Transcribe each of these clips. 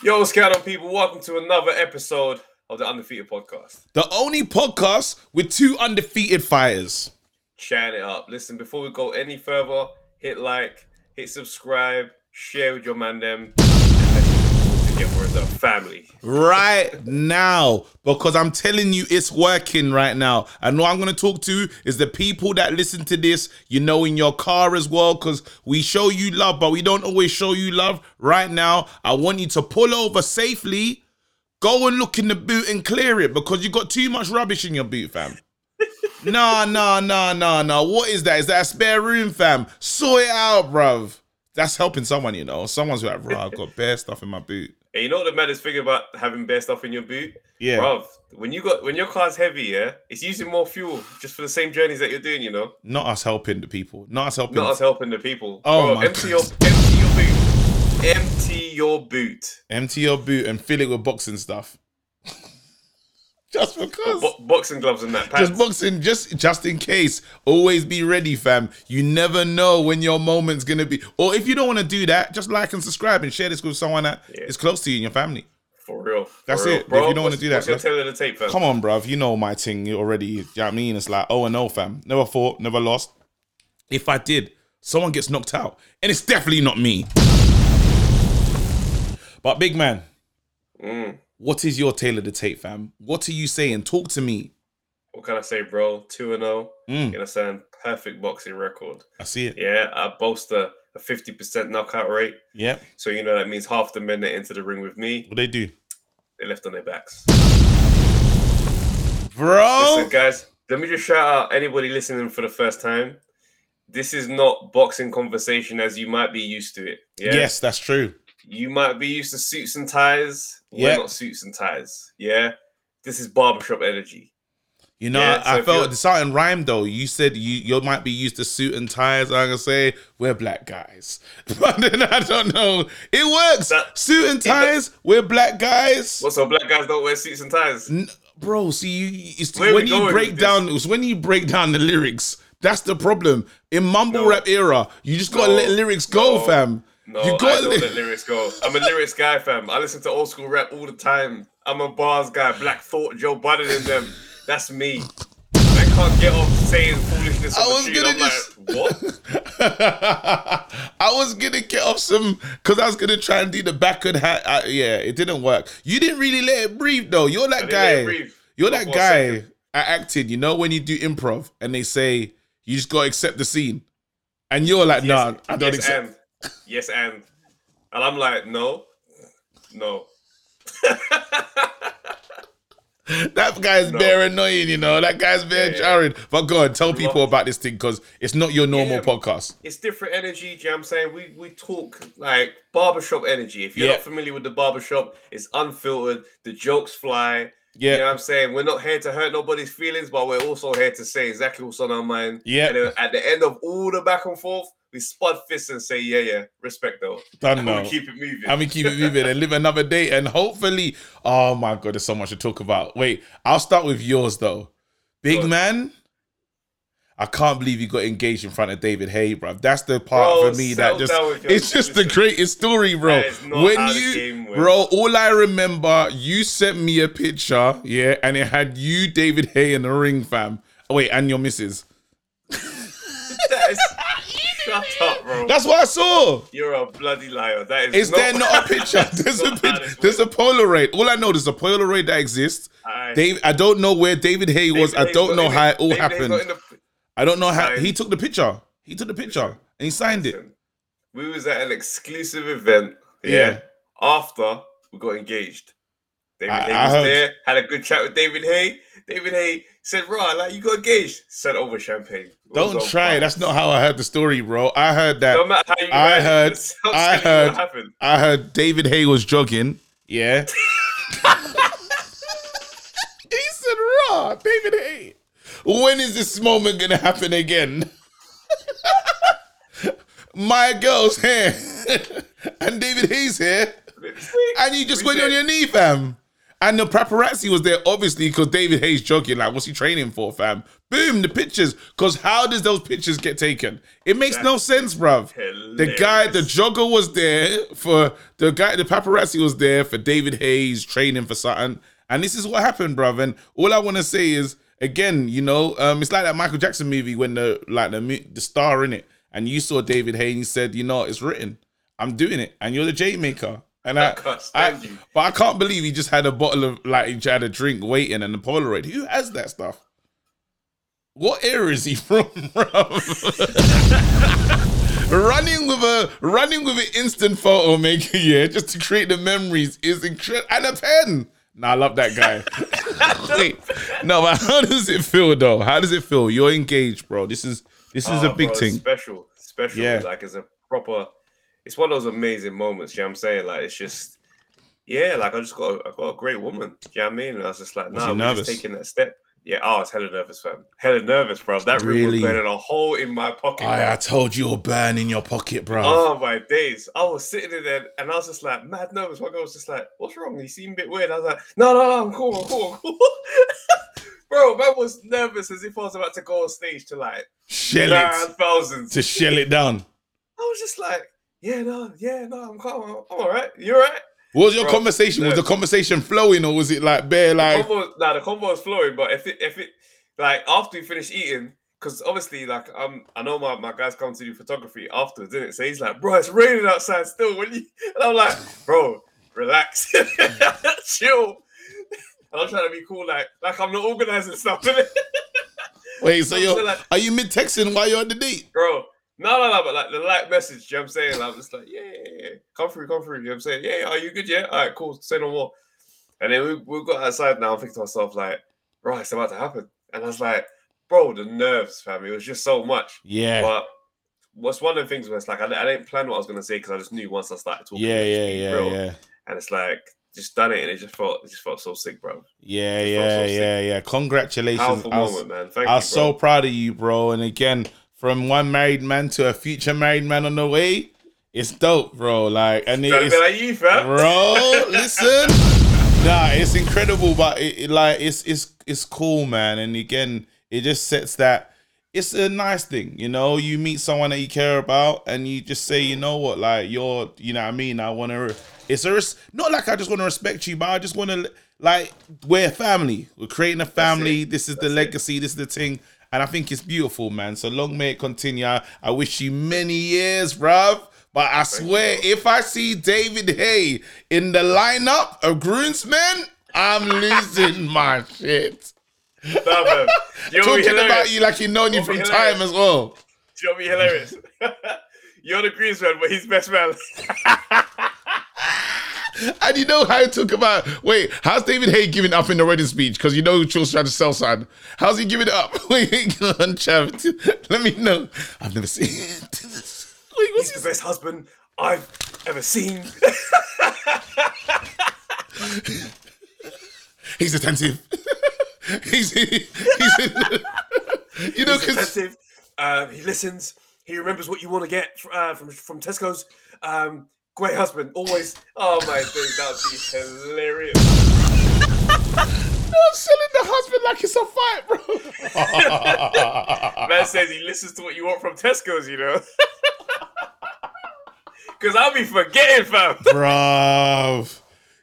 Yo, what's going on, people? Welcome to another episode of the Undefeated Podcast. The only podcast with two undefeated fighters. Chatting it up. Listen, before we go any further, hit like, hit subscribe, share with your man them. And let's work Together as a family. Right now, because I'm telling you, it's working right now. And what I'm going to talk to is the people that listen to this, you know, in your car as well, because we show you love, but we don't always show you love. Right now, I want you to pull over safely, go and look in the boot and clear it because you got too much rubbish in your boot, fam. no, no, no, no, no. What is that? Is that a spare room, fam? Sort it out, bruv. That's helping someone, you know. Someone's like, bro, I've got bare stuff in my boot. And you know what the maddest thing about having bare stuff in your boot? Yeah. Bruv, when you got when your car's heavy, yeah, it's using more fuel just for the same journeys that you're doing, you know? Not us helping the people. Not us helping. Not us helping the people. Oh Bro, my empty your empty your boot. Empty your boot. Empty your boot and fill it with boxing stuff. Just because. Bo- boxing gloves and that. Pants. just boxing, just just in case. Always be ready, fam. You never know when your moment's gonna be. Or if you don't want to do that, just like and subscribe and share this with someone that is Yeah. close to you in your family. For real. For That's real. it. If you don't wanna do that, what's your tale of the tape, fam? Come on, bruv. You know my thing already. You know what I mean? It's like, oh and oh, fam. Never fought, never lost. If I did, someone gets knocked out. And it's definitely not me. But big man, Mm. What is your tale of the tape, fam? What are you saying? Talk to me. What can I say, bro? 2 and 0. Mm, Gonna sound perfect boxing record. I see it. Yeah, I boast a, a 50% knockout rate. Yeah. So, you know, that means half the men that enter the ring with me, What they do? they left on their backs. Bro. Listen, guys, let me just shout out anybody listening for the first time. This is not boxing conversation as you might be used to it. Yeah. Yes, that's true. You might be used to suits and ties. Yeah. We're not suits and ties. Yeah. This is barbershop energy. You know, Yeah, I, I so if felt something rhyme though. You said you you might be used to suit and ties. I'm gonna say we're black guys, but then I don't know. It works. That- suit and ties. We're black guys. What's so black guys don't wear suits and ties? N- bro, see, you, when you break down. It's when you break down the lyrics. That's the problem. In mumble No. rap era, you just gotta No. let lyrics go, No. fam. No, you don't let- let lyrics go. I'm a lyrics guy, fam. I listen to old school rap all the time. I'm a bars guy. Black Thought, Joe Budden and them. That's me. I can't get off saying foolishness I was gonna I'm just- like, what? I was gonna get off some because I was gonna try and do the back backward hat. I, yeah, it didn't work. You didn't really let it breathe though. You're that I didn't let it guy. breathe. You're that guy at acting. You know when you do improv and they say you just gotta accept the scene, and you're like, nah, I don't yes, accept. Yes, and and I'm like, no, no. That guy's No. very annoying. You know that guy's very Yeah, yeah. jarring. But go on, tell people about this thing because it's not your normal Yeah. podcast. it's different energy. Do you know what I'm saying? We we talk like barbershop energy. If you're not familiar with the barbershop, it's unfiltered. The jokes fly. Yeah, You know what I'm saying? We're not here to hurt nobody's feelings, but we're also here to say exactly what's on our mind. Yeah. And at the end of all the back and forth, we spud fists and say, yeah, yeah, respect though. done now. we keep it moving. And we keep it moving and live another day. And hopefully, oh my god, there's so much to talk about. Wait, I'll start with yours though. Big Go on. man, I can't believe you got engaged in front of David Haye, bro. That's the part Bro, for me that just down with your- it's just the greatest story, bro. Not When you game bro, all I remember, you sent me a picture, yeah, and it had you, David Haye, in the ring, fam. Oh, wait, and your missus. Is- Shut up, bro. That's what I saw. You're a bloody liar. That is Is there not a picture? There's a not how there's a. Polaroid. All I know there's a Polaroid that exists. Aye. Dave, I don't know where David Haye was. David I don't not know how it all David happened. the- I don't know how he took the picture. He took the picture and he signed it. We was at an exclusive event. Yeah. Yeah. After we got engaged. David I- Hay I was heard- there, had a good chat with David Haye. David Haye said, Raw, like you got engaged. Sent over champagne. Don't try. fire. That's not how I heard the story, bro. I heard that. No matter how you I heard it, I heard- what happened. I heard David Haye was jogging. Yeah. he said, "Raw, David Haye. When is this moment gonna happen again?" My girl's here, and David Haye's here. And you just We went on your knee, fam. And the paparazzi was there, obviously, because David Haye's joking, like, what's he training for, fam? Boom, the pictures. Because how does those pictures get taken? It makes no sense, bruv. The guy, the jogger was there for the guy, the paparazzi was there for David Haye's training for something. And this is what happened, bruv. And all I want to say is, again, you know, um, it's like that Michael Jackson movie when the like the the star in it, and you saw David Haye's said, you know, it's written. I'm doing it, and you're the J maker. And I, I, but I can't believe he just had a bottle of like he had a drink waiting and a Polaroid. Who has that stuff? What era is he from, running with a running with an instant photo maker, yeah, just to create the memories is incredible. And a pen. Nah, I love that guy. Wait, no, but how does it feel though? How does it feel? You're engaged, bro. This is this is oh, a big bro, thing. Special, special. Yeah. Like it's a proper. It's one of those amazing moments. You know what I'm saying? Like it's just, yeah. Like I just got, a, I got a great woman. you know what I mean? And I was just like, no, nah, just taking that step. Yeah, oh, I was hella nervous, fam. Hella nervous, bro. That really? room was burning a hole in my pocket. I, I told you a burn in your pocket, bro. Oh my days. I was sitting in there and I was just like mad nervous. My girl was just like, what's wrong? He seemed a bit weird. I was like, no, no, no, I'm cool, I'm cool, I'm cool. bro, man was nervous as if I was about to go on stage to like shell it thousands. To shell it down. I was just like, yeah, no, yeah, no, I'm calm. I'm, I'm all right. You all right? What was your Bro, conversation? Was the conversation flowing or was it like bare like? The combo, nah, the combo was flowing, but if it if it like after we finished eating, because obviously like um I know my, my guys come to do photography afterwards, didn't it? So he's like, bro, it's raining outside still. When you and I'm like, bro, relax, chill. And I'm trying to be cool, like like I'm not organizing stuff. Wait, so you're like, are you mid texting while you're on the date, bro? No, no, no, but like the like message, you know what I'm saying? I'm just like, yeah, yeah, yeah, come through, come through. You know what I'm saying? Yeah, are you good? Yeah, all right, cool. Say no more. And then we, we got outside now. I'm thinking to myself, like, right, it's about to happen. And I was like, bro, the nerves, fam. It was just so much. Yeah. But what's one of the things where it's like, I, I didn't plan what I was going to say because I just knew once I started talking. Yeah, yeah, yeah, real. yeah. And it's like, just done it and it just felt it just felt so sick, bro. Yeah, yeah, so yeah, yeah. Congratulations. Powerful I was, moment, man. Thank I was you, so proud of you, bro. And again, from one married man to a future married man on the way. It's dope, bro. Like, and it's, like you, fam. bro. listen, nah, it's incredible, but it, it, like it's it's it's cool, man. And again, it just sets that. It's a nice thing, you know. You meet someone that you care about, and you just say, you know what, like you're, you know, what I mean, I want to. It's a res- not like I just want to respect you, but I just want to like we're family. We're creating a family. This is That's the legacy. It. This is the thing. And I think it's beautiful, man. So long may it continue. I wish you many years, bruv. But I swear, if I see David Haye in the lineup of groomsmen, I'm losing my shit. Talking about you like you known you from time as well. You'll be hilarious. You're the groomsman, but he's best man. And you know how he talk about wait, how's David Haye giving up in the wedding speech? Because you know Charles trying to sell son. How's he giving up? Wait, go on, Chav. Let me know. I've never seen it. Wait, He's the best husband I've ever seen. he's attentive. he's, he's you know because attentive. Um, he listens. He remembers what you want to get uh, from from Tesco's. Um, Great husband, always. Oh my dude, that would be hilarious. I'm selling the husband like it's a fight, bro. Man says he listens to what you want from Tesco's, you know. Because I'll be forgetting, fam. Bro.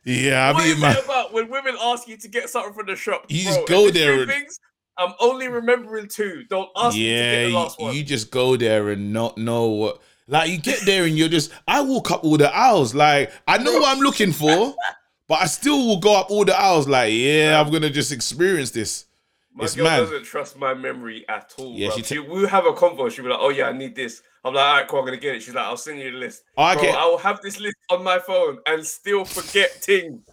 Yeah, I what mean, my... about when women ask you to get something from the shop? You bro, just go there. And... Things, I'm only remembering two. Don't ask yeah, me to get the last one. You just go there and not know what like you get there and you're just, I walk up all the aisles. Like I know what I'm looking for, but I still will go up all the aisles. Like yeah, I'm gonna just experience this. My it's girl mad. doesn't trust my memory at all. Yeah, she, t- she will have a convo. She'll be like, "Oh yeah, I need this." I'm like, "All right, cool, I'm gonna get it." She's like, "I'll send you the list." Oh, okay. I will have this list on my phone and still forget things.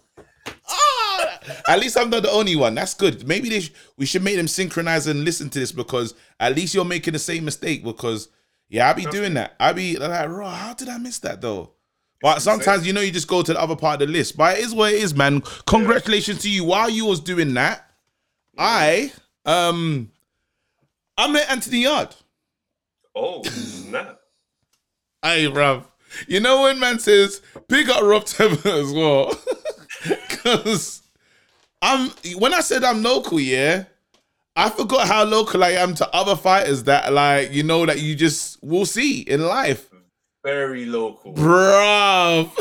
Ah, at least I'm not the only one. That's good. Maybe they sh- we should make them synchronize and listen to this because at least you're making the same mistake because yeah, I be doing that. I be like, bro, how did I miss that though? But sometimes you know you just go to the other part of the list. But it is what it is, man. Congratulations to you. While you was doing that, I um I met Anthony Yarde. Oh snap. hey, Rob. You know when man says pick up Rob Tebber as well? Cause I'm when I said I'm local, yeah, I forgot how local I am to other fighters that like you know that you just will see in life, Very local. bruv.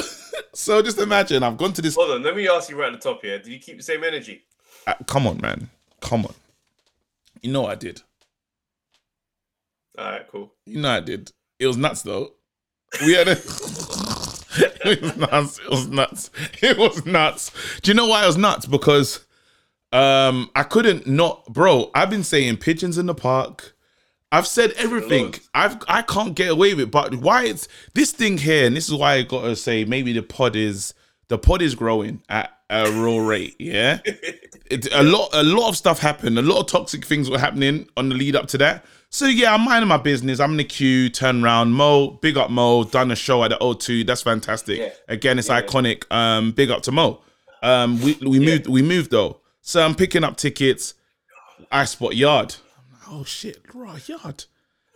so just imagine I've gone to this. Hold on, let me ask you right at the top here. Did you keep the same energy? Uh, come on, man, come on. You know I did. All right, cool. You know I did. It was nuts though. We had a. it was nuts. It was nuts. It was nuts. Do you know why it was nuts? Because um I couldn't not bro, I've been saying pigeons in the park. I've said everything. I've I can't get away with it. But why it's this thing here, and this is why I gotta say maybe the pod is the pod is growing at a raw rate, yeah? it, a lot a lot of stuff happened. A lot of toxic things were happening on the lead up to that. So yeah, I'm minding my business. I'm in the queue, turn around. Mo, big up Mo, done a show at the O2. That's fantastic. Yeah. Again, it's Yeah. iconic. Um, big up to Mo. Um, we we moved we moved though. So I'm picking up tickets. I spot Yarde. Like, oh shit, raw Yarde.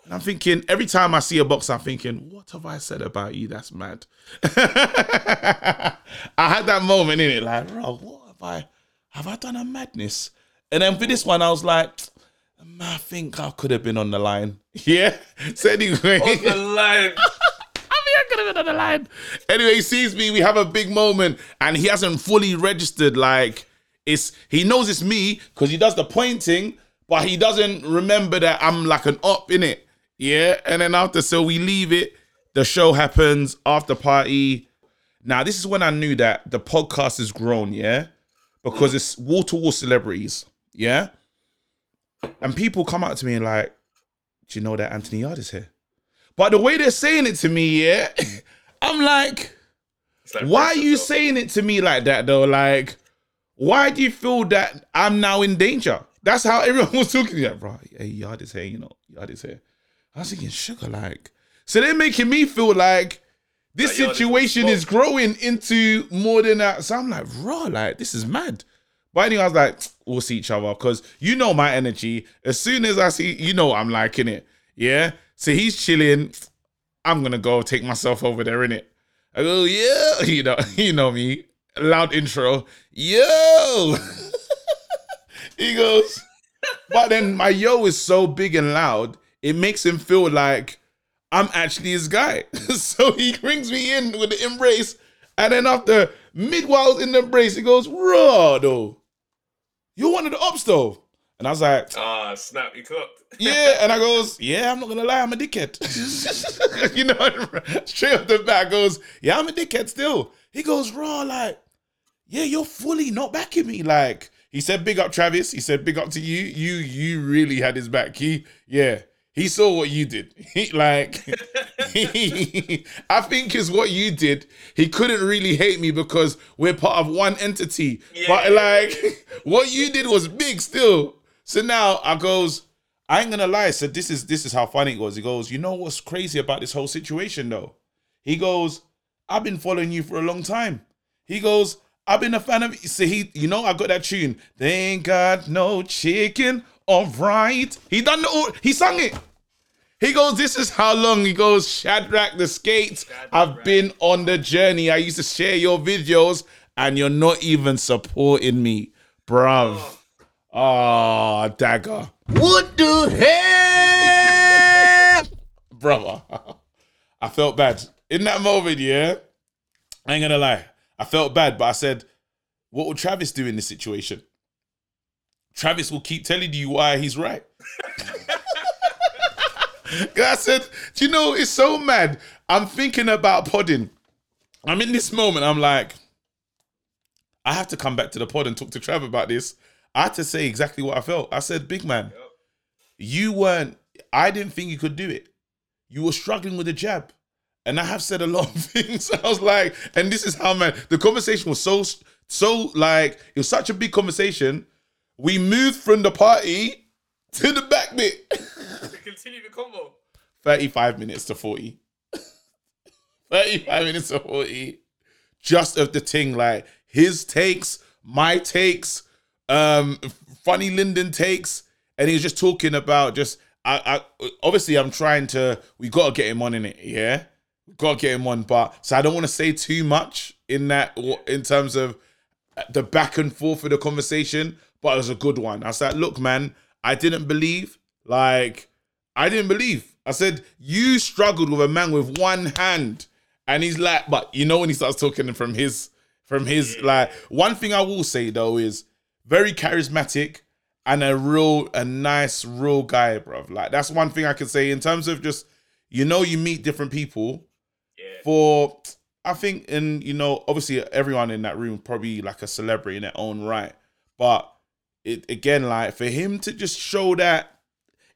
And I'm thinking every time I see a box, I'm thinking, what have I said about you? That's mad. I had that moment in it, like, bro, what have I have I done a madness? And then for this one, I was like, I think I could have been on the line. Yeah. So anyway. On the line. I mean, I could have been on the line. Anyway, he sees me. We have a big moment, and he hasn't fully registered. Like it's he knows it's me because he does the pointing, but he doesn't remember that I'm like an op in it. Yeah, and then after, so we leave it. The show happens after party. Now this is when I knew that the podcast has grown. Yeah, because it's wall to wall celebrities. Yeah, and people come up to me and like, "Do you know that Anthony Yarde is here?" But the way they're saying it to me, yeah, I'm like, like, why are you yourself. saying it to me like that though? Like, why do you feel that I'm now in danger? That's how everyone was talking. Like, bro, hey, Yarde is here, you know, Yarde is here. I was thinking, sugar, like, so they're making me feel like this Like Yarde is situation is growing into more than that. So I'm like, raw, like, this is mad. But anyway, I was like, we'll see each other because you know my energy. As soon as I see, you know, I'm liking it. Yeah. So he's chilling. I'm gonna go take myself over there in it. I go, yeah, you know, you know me. Loud intro, yo. he goes, but then my yo is so big and loud, it makes him feel like I'm actually his guy. so he brings me in with the embrace, and then after mid while in the embrace, he goes, raw though. You're one of the ops though. And I was like, Ah, snap, you cooked. yeah, and I goes, yeah, I'm not gonna lie, I'm a dickhead. you know, straight off the bat goes, yeah, I'm a dickhead still. He goes, raw, like, yeah, you're fully not backing me. Like, he said, big up Travis. He said, big up to you. You, you really had his back. He, yeah, he saw what you did. He, like, I think is what you did. He couldn't really hate me because we're part of one entity. But like, what you did was big still. So now I goes, I ain't gonna lie. So this is this is how funny it was. He goes, you know what's crazy about this whole situation though? He goes, I've been following you for a long time. He goes, I've been a fan of so he, you know, I got that tune. They ain't got no chicken, all right. He done the he sung it. He goes, This is how long. He goes, Shadrach the skates. I've been on the journey. I used to share your videos, and you're not even supporting me, bruv. Oh, ah, dagger. What the hell? brother. I felt bad in that moment. Yeah, I ain't gonna lie. I felt bad, but I said, "What will Travis do in this situation?" Travis will keep telling you why he's right. I said, "Do you know it's so mad?" I'm thinking about podding. I'm in this moment. I'm like, I have to come back to the pod and talk to Trav about this. I had to say exactly what I felt. I said, "Big man." you weren't i didn't think you could do it you were struggling with the jab and i have said a lot of things. I was like and this is how man the conversation was so so like it was such a big conversation. We moved from the party to the back bit. To Continue the combo. 35 minutes to 40 35 minutes to 40 just of the thing like his takes my takes um funny linden takes. And he was just talking about just I, I obviously i'm trying to we gotta get him on in it yeah we gotta get him on but so i don't want to say too much in that in terms of uh, the back and forth of the conversation, but it was a good one. I said, look, man, I didn't believe. Like, I didn't believe. I said, you struggled with a man with one hand. And he's like, but you know when he starts talking from his from his like one thing I will say though is very charismatic and a real a nice real guy, bro. Like that's one thing I can say in terms of just you know you meet different people. For I think and you know obviously everyone in that room probably like a celebrity in their own right. But it again like for him to just show that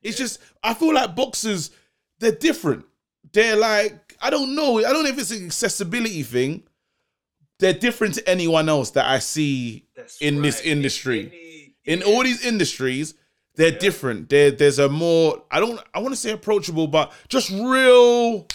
it's just I feel like boxers they're different. They're like I don't know. I don't know if it's an accessibility thing. They're different to anyone else that I see That's in this industry. Any- in all these industries they're different. There there's a more i don't i want to say approachable but just real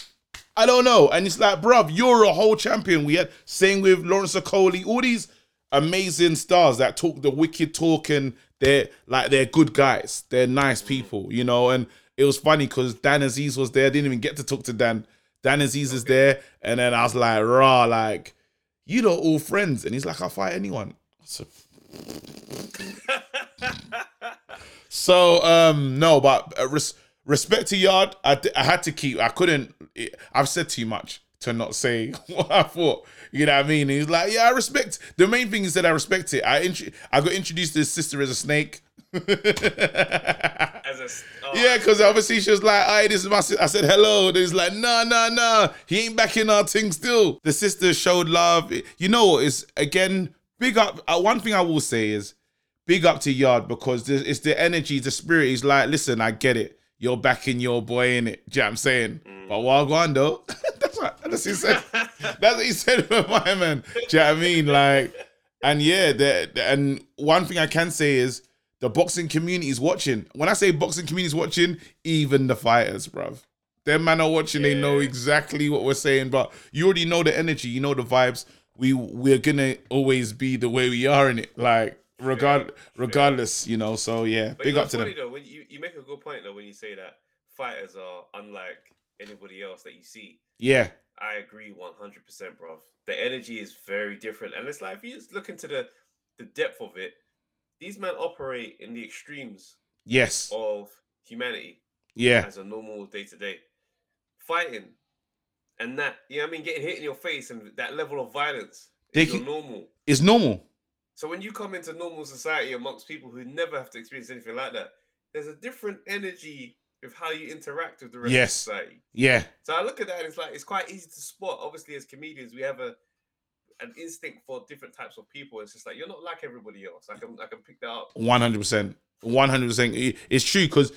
i don't know. And it's like bruv you're a whole champion. We had same with lawrence Okolie, all these amazing stars that talk the wicked talk and they're like they're good guys. They're nice people you know? And it was funny because dan Azeez was there. I didn't even get to talk to dan. Dan Azeez is there. And then i was like raw like you know all friends. And he's like i'll fight anyone. Said, So um no, but uh, res- respect to Yarde, I, I had to keep. I couldn't. I've said too much to not say what I thought. You know what I mean? He's like, yeah, I respect. The main thing is that I respect it. I int- I got introduced to his sister as a snake. As a, oh, Yeah, because obviously she was like, "Hey, this is my." Sis-. I said hello. And he's like, "No, no, no. He ain't back in our thing still." The sister showed love. You know what? It's again big up. Uh, one thing I will say is big up to Yarde because it's the energy, the spirit. He's like, "Listen, I get it. You're backing your boy in it." Do you know what I'm saying? Mm. But while going though, that's what that's what he said. that's what he said for my man. Do you know what I mean? Like, and yeah, the, the- and one thing I can say is the boxing community is watching. When I say boxing community is watching, even the fighters, bruv. Them man are watching, they know exactly what we're saying, but you already know the energy, you know the vibes. We we're gonna always be the way we are in it. Like regard regardless, you know. So yeah, But big you know, up to funny them. though, when you, you make a good point though when you say that fighters are unlike anybody else that you see. Yeah, I agree 100%, bro. The energy is very different. And it's like, if you just look into the, the depth of it, these men operate in the extremes yes, of humanity yeah, as a normal day to day. Fighting and that, you know what I mean? Getting hit in your face and that level of violence They is can- normal. it's normal. So when you come into normal society amongst people who never have to experience anything like that, there's a different energy with how you interact with the rest Yes. of society. Yeah, So I look at that and it's like it's quite easy to spot. Obviously, as comedians, we have a an instinct for different types of people. It's just like you're not like everybody else. I can I can pick that up. One hundred percent. One hundred percent. It's true because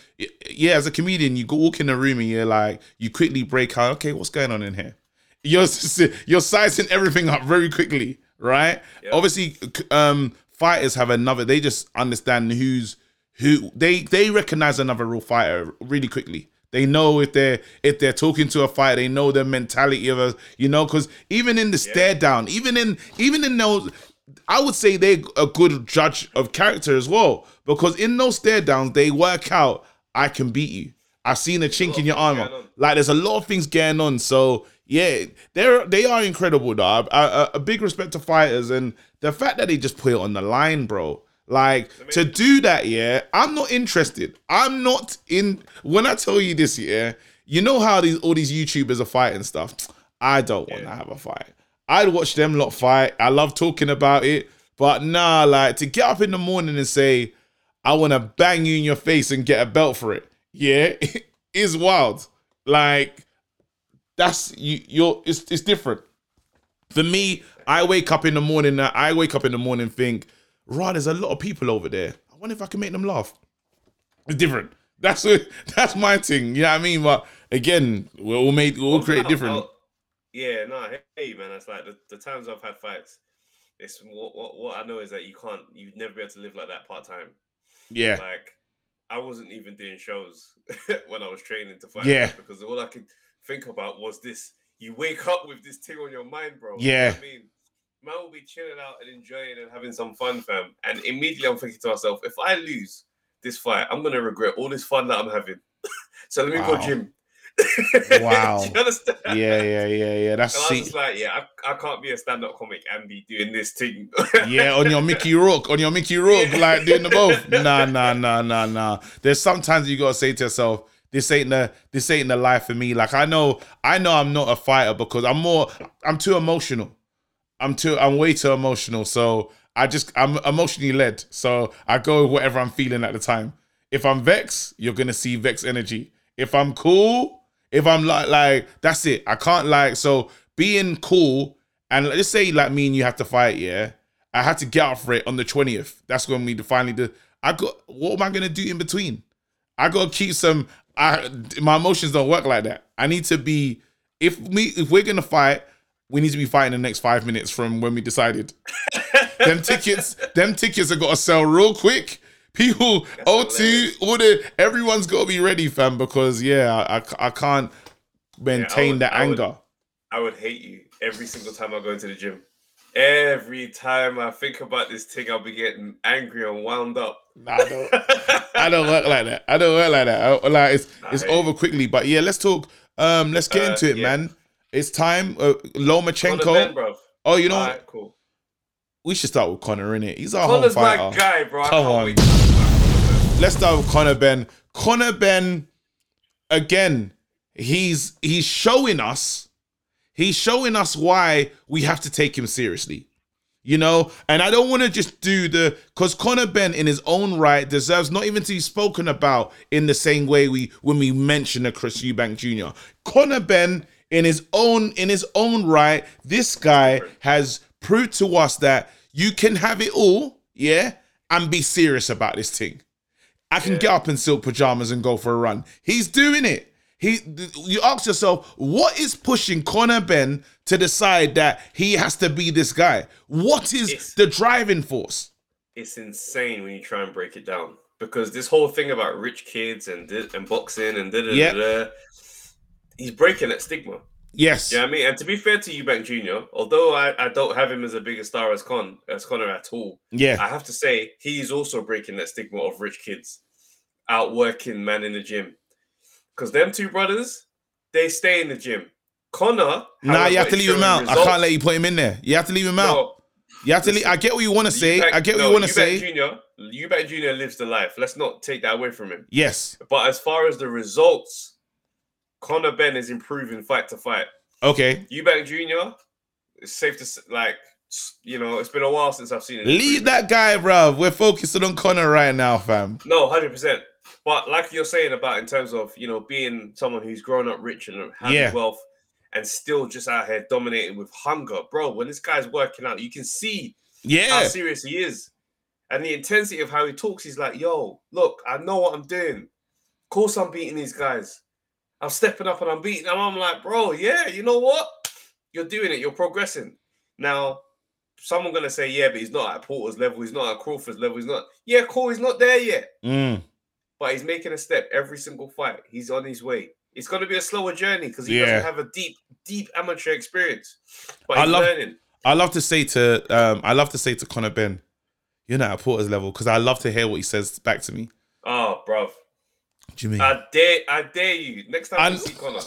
yeah, as a comedian, you go walk in a room and you're like, you quickly break out. Okay, what's going on in here? You're you're sizing everything up very quickly, right? Yeah. Obviously, um, fighters have another. They just understand who's who. They they recognize another real fighter really quickly. They know if they're if they're talking to a fighter, they know the mentality of a you know because even in the stare down, even in even in those I would say they're a good judge of character as well because in those stare downs they work out I can beat you. I've seen a chink in your armor. Like there's a lot of things going on. So yeah, they're they are incredible, though. A, a, big respect to fighters and the fact that they just put it on the line, bro. Like to do that, yeah. I'm not interested. I'm not in. When I tell you this, yeah, you know how these all these YouTubers are fighting stuff. I don't want to have a fight. I'd watch them lot fight. I love talking about it, but nah, like to get up in the morning and say, I want to bang you in your face and get a belt for it. Yeah, is wild. Like that's you. You're it's it's different. For me, I wake up in the morning. I wake up in the morning think, right, there's a lot of people over there. I wonder if I can make them laugh. It's different. That's what, that's my thing. You know what I mean? But again, we're all made. We're all create different. I'll- yeah, no, hey man, it's like the, the times I've had fights. It's what, what what I know is that you can't, you'd never be able to live like that part time. Yeah, Like I wasn't even doing shows when I was training to fight Yeah. because all I could think about was this. You wake up with this thing on your mind, bro. You know Yeah. I mean, man will be chilling out and enjoying and having some fun, fam. And immediately I'm thinking to myself, if I lose this fight, I'm gonna regret all this fun that I'm having. so let me Wow. go gym. Wow. Do you understand? Yeah, yeah, yeah, yeah. That's And I was see, like, yeah, I, I can't be a stand-up comic and be doing this thing. yeah, on your Mickey Rourke, on your Mickey Rourke, like doing the both. Nah, nah, nah, nah, nah. There's sometimes you gotta say to yourself, this ain't the this ain't the life for me. Like I know, I know I'm not a fighter because I'm more I'm too emotional. I'm too I'm way too emotional. So I just I'm emotionally led. So I go with whatever I'm feeling at the time. If I'm vex, you're gonna see vex energy. If I'm cool, if I'm like like that's it. I can't like so being cool and let's say like me and you have to fight, yeah. I had to get up for it on the 20th. That's when we finally did. I got what am I gonna do in between? I gotta keep some I my emotions don't work like that. I need to be if me if we're gonna fight, we need to be fighting the next five minutes from when we decided. them tickets, them tickets have got to sell real quick. People, O2, hilarious. all the everyone's got to be ready, fam, because yeah, I, I, I can't maintain would- that I would- anger. I would hate you every single time I go into the gym. Every time I think about this thing, I'll be getting angry and wound up. Nah, I don't, I don't work like that. I don't work like that. I- like it's it's Nah, over quickly. But yeah, let's talk. Um, let's get Uh, into it, yeah. man. It's time. Uh, Lomachenko. Bro. oh, you know, cool. we should start with Conor in it. He's our Conor's home my guy, bro. Come can't on. Let's start with Conor Benn. Conor Benn, again, he's he's showing us, he's showing us why we have to take him seriously. You know, and I don't want to just do the because Conor Benn in his own right deserves not even to be spoken about in the same way we when we mention a Chris Eubank Jr. Conor Benn in his own in his own right, this guy has proved to us that you can have it all, yeah, and be serious about this thing. I can get up in silk pajamas and go for a run. He's doing it. He, you ask yourself, what is pushing Conor Benn to decide that he has to be this guy? What is It's- the driving force? it's insane when you try and break it down because this whole thing about rich kids and and boxing and da da da da, he's breaking that stigma. Yes. Yeah, I mean, and to be fair to Eubank Jr., although I, I don't have him as a bigger star as Con as Conor at all, Yeah. I have to say he's also breaking that stigma of rich kids outworking man in the gym. Because them two brothers, they stay in the gym. Conor, Nah, you have to leave him out. I can't let you put him in there. You have to leave him out. You have to leave. I get what you want to say. Eubank- I get what no, you want to say. Jr. Eubank Jr. lives the life. Let's not take that away from him. Yes. But as far as the results, Conor Benn is improving fight to fight. Okay. Eubank Jr. It's safe to like, you know, it's been a while since I've seen it. Leave that guy, bro. We're focusing on Conor right now, fam. No, hundred percent. But like you're saying about in terms of you know being someone who's grown up rich and having Yeah. wealth, and still just out here dominating with hunger, bro. When this guy's working out, you can see yeah how serious he is, and the intensity of how he talks. He's like, "Yo, look, I know what I'm doing. Of course, I'm beating these guys. I'm stepping up and I'm beating them." I'm like, "Bro, yeah, you know what? You're doing it. You're progressing." Now, someone gonna say, "Yeah, but he's not at Porter's level. He's not at Crawford's level. He's not." Yeah, cool. He's not there yet Mm. but he's making a step every single fight. He's on his way. It's going to be a slower journey because he Yeah. doesn't have a deep, deep amateur experience. But I he's love- learning. I love to say to um, I love to say to Conor Benn, you're not at Porter's level because I love to hear what he says back to me. Oh, bro. Do you mean? I dare, I dare you. Next time I- you see Conor,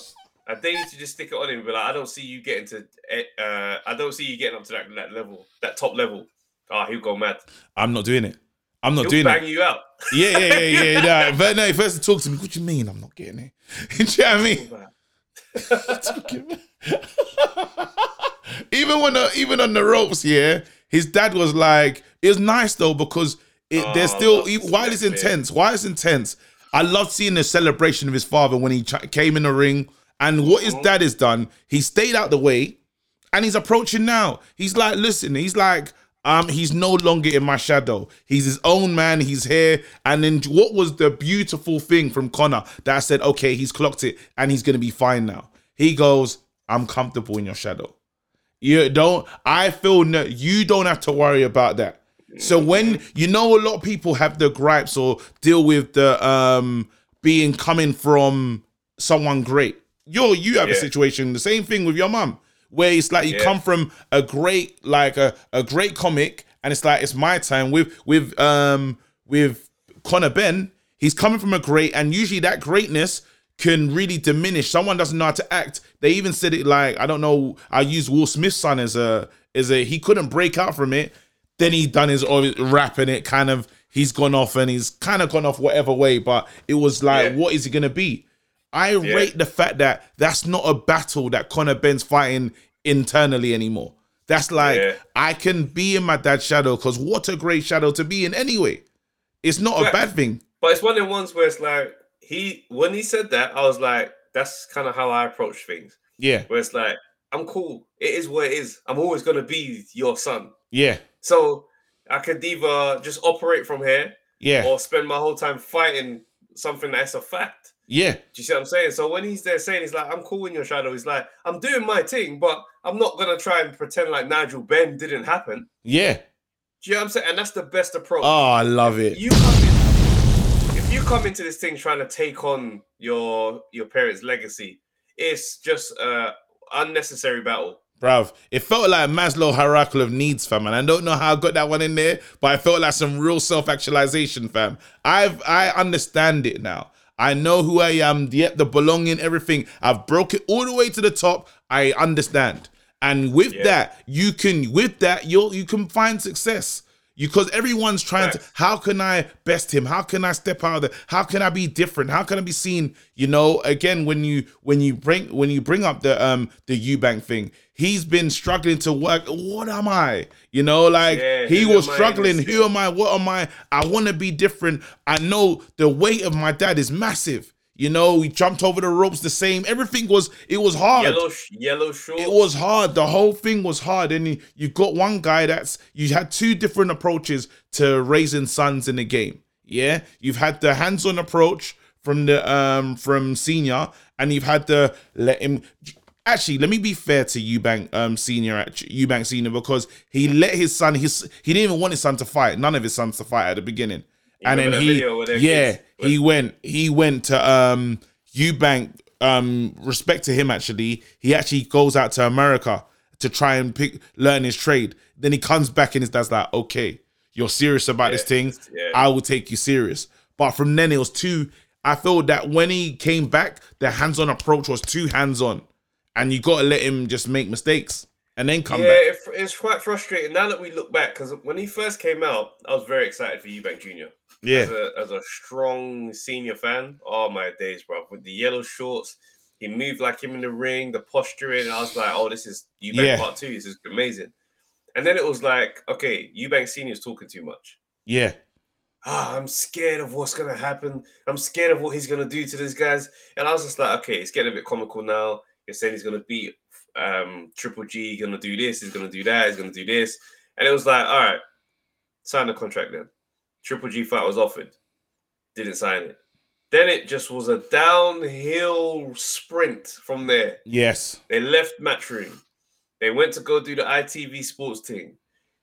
I dare you to just stick it on him. and Be like, I don't see you getting to, eh, uh, I don't see you getting up to that, that level, that top level. Oh, he'll go mad. I'm not doing it. I'm not He'll doing bang it. you out. Yeah, yeah, yeah, yeah. nah. But no, first talk to me. What do you mean I'm not getting it? do you know what I mean? even when the, even on the ropes, yeah, his dad was like, it was nice though because it, Oh, there's I still love to see while it's intense, while it's intense. I love seeing the celebration of his father when he ch- came in the ring and what his Mhm. dad has done. He stayed out the way and he's approaching now. He's like, listen, he's like, um, he's no longer in my shadow. He's his own man. He's here. And then what was the beautiful thing from Conor that I said, okay, he's clocked it and he's gonna be fine now. He goes, I'm comfortable in your shadow. You don't. I feel no. You don't have to worry about that. So when you know a lot of people have the gripes or deal with the um being coming from someone great. Yo, you have a situation. The same thing with your mum, where it's like you Yeah. come from a great like a, a great comic, and it's like it's my time with with um with Conor Benn. He's coming from a great, and usually that greatness can really diminish. Someone doesn't know how to act. They even said it like I don't know. I use Will Smith's son as a as a he couldn't break out from it. Then he done his own rap and it kind of he's gone off and he's kind of gone off whatever way. But it was like, Yeah. what is he gonna be? I rate the fact that that's not a battle that Conor Benn's fighting internally anymore. That's like Yeah. I can be in my dad's shadow because what a great shadow to be in anyway. It's not a bad thing. But it's one of the ones where it's like he when he said that, I was like, that's kind of how I approach things. Yeah, Where it's like, I'm cool. It is what it is. I'm always gonna be your son. Yeah, So I could either just operate from here yeah, or spend my whole time fighting something that's a fact. yeah, Do you see what I'm saying? So when he's there saying he's like, I'm cool in your shadow, he's like, I'm doing my thing, but I'm not gonna try and pretend like Nigel Benn didn't happen. yeah. Do you know what I'm saying? And that's the best approach. Oh, I love it. you come in, if you come into this thing trying to take on your your parents' legacy, it's just a unnecessary battle. Bruv, it felt like Maslow hierarchy of needs, fam, and I don't know how I got that one in there, but I felt like some real self-actualization, fam. I've I understand it now. I know who I am, yet the belonging, everything. I've broke it all the way to the top. I understand. And with Yeah. that, you can with that, you'll you can find success. You because everyone's trying to how can I best him? How can I step out of the how can I be different? How can I be seen? You know, again, when you when you bring when you bring up the um the Eubank thing, he's been struggling to work. What am I? You know, like Yeah, he was am I in struggling. Who am I? What am I? I want to be different. I know the weight of my dad is massive. You know, he jumped over the ropes the same. Everything was it was hard. Yellow, yellow shorts. It was hard. The whole thing was hard. And you, you got one guy that's you had two different approaches to raising sons in the game. Yeah. You've had the hands-on approach from the um from senior, and you've had the let him actually let me be fair to Eubank um senior actually Eubank senior because he let his son his he didn't even want his son to fight, none of his sons to fight at the beginning. and then that he yeah, kids he went he went to um Eubank um respect to him actually. He actually goes out to America to try and pick learn his trade. Then he comes back and his dad's like okay you're serious about this thing. Yeah. I will take you serious. But from then it was too I feel that when he came back the hands-on approach was too hands-on. And you got to let him just make mistakes and then come yeah, back. it, it's quite frustrating. Now that we look back because when he first came out, I was very excited for Eubank Jr. yeah As a, as a strong senior fan, oh my days, bro! With the yellow shorts, he moved like him in the ring, the posturing. I was like, oh, this is Eubank Yeah. Part Two. This is amazing. And then it was like, okay, Eubank Senior is talking too much. yeah ah, I'm scared of what's gonna happen. I'm scared of what he's gonna do to these guys. And I was just like, okay, it's getting a bit comical now. You're saying he's gonna beat um Triple G, he's gonna do this, he's gonna do that, he's gonna do this. And it was like, all right, sign the contract then. Triple G fight was offered, didn't sign it. Then it just was a downhill sprint from there. yes They left Matchroom. They went to go do the ITV sports thing.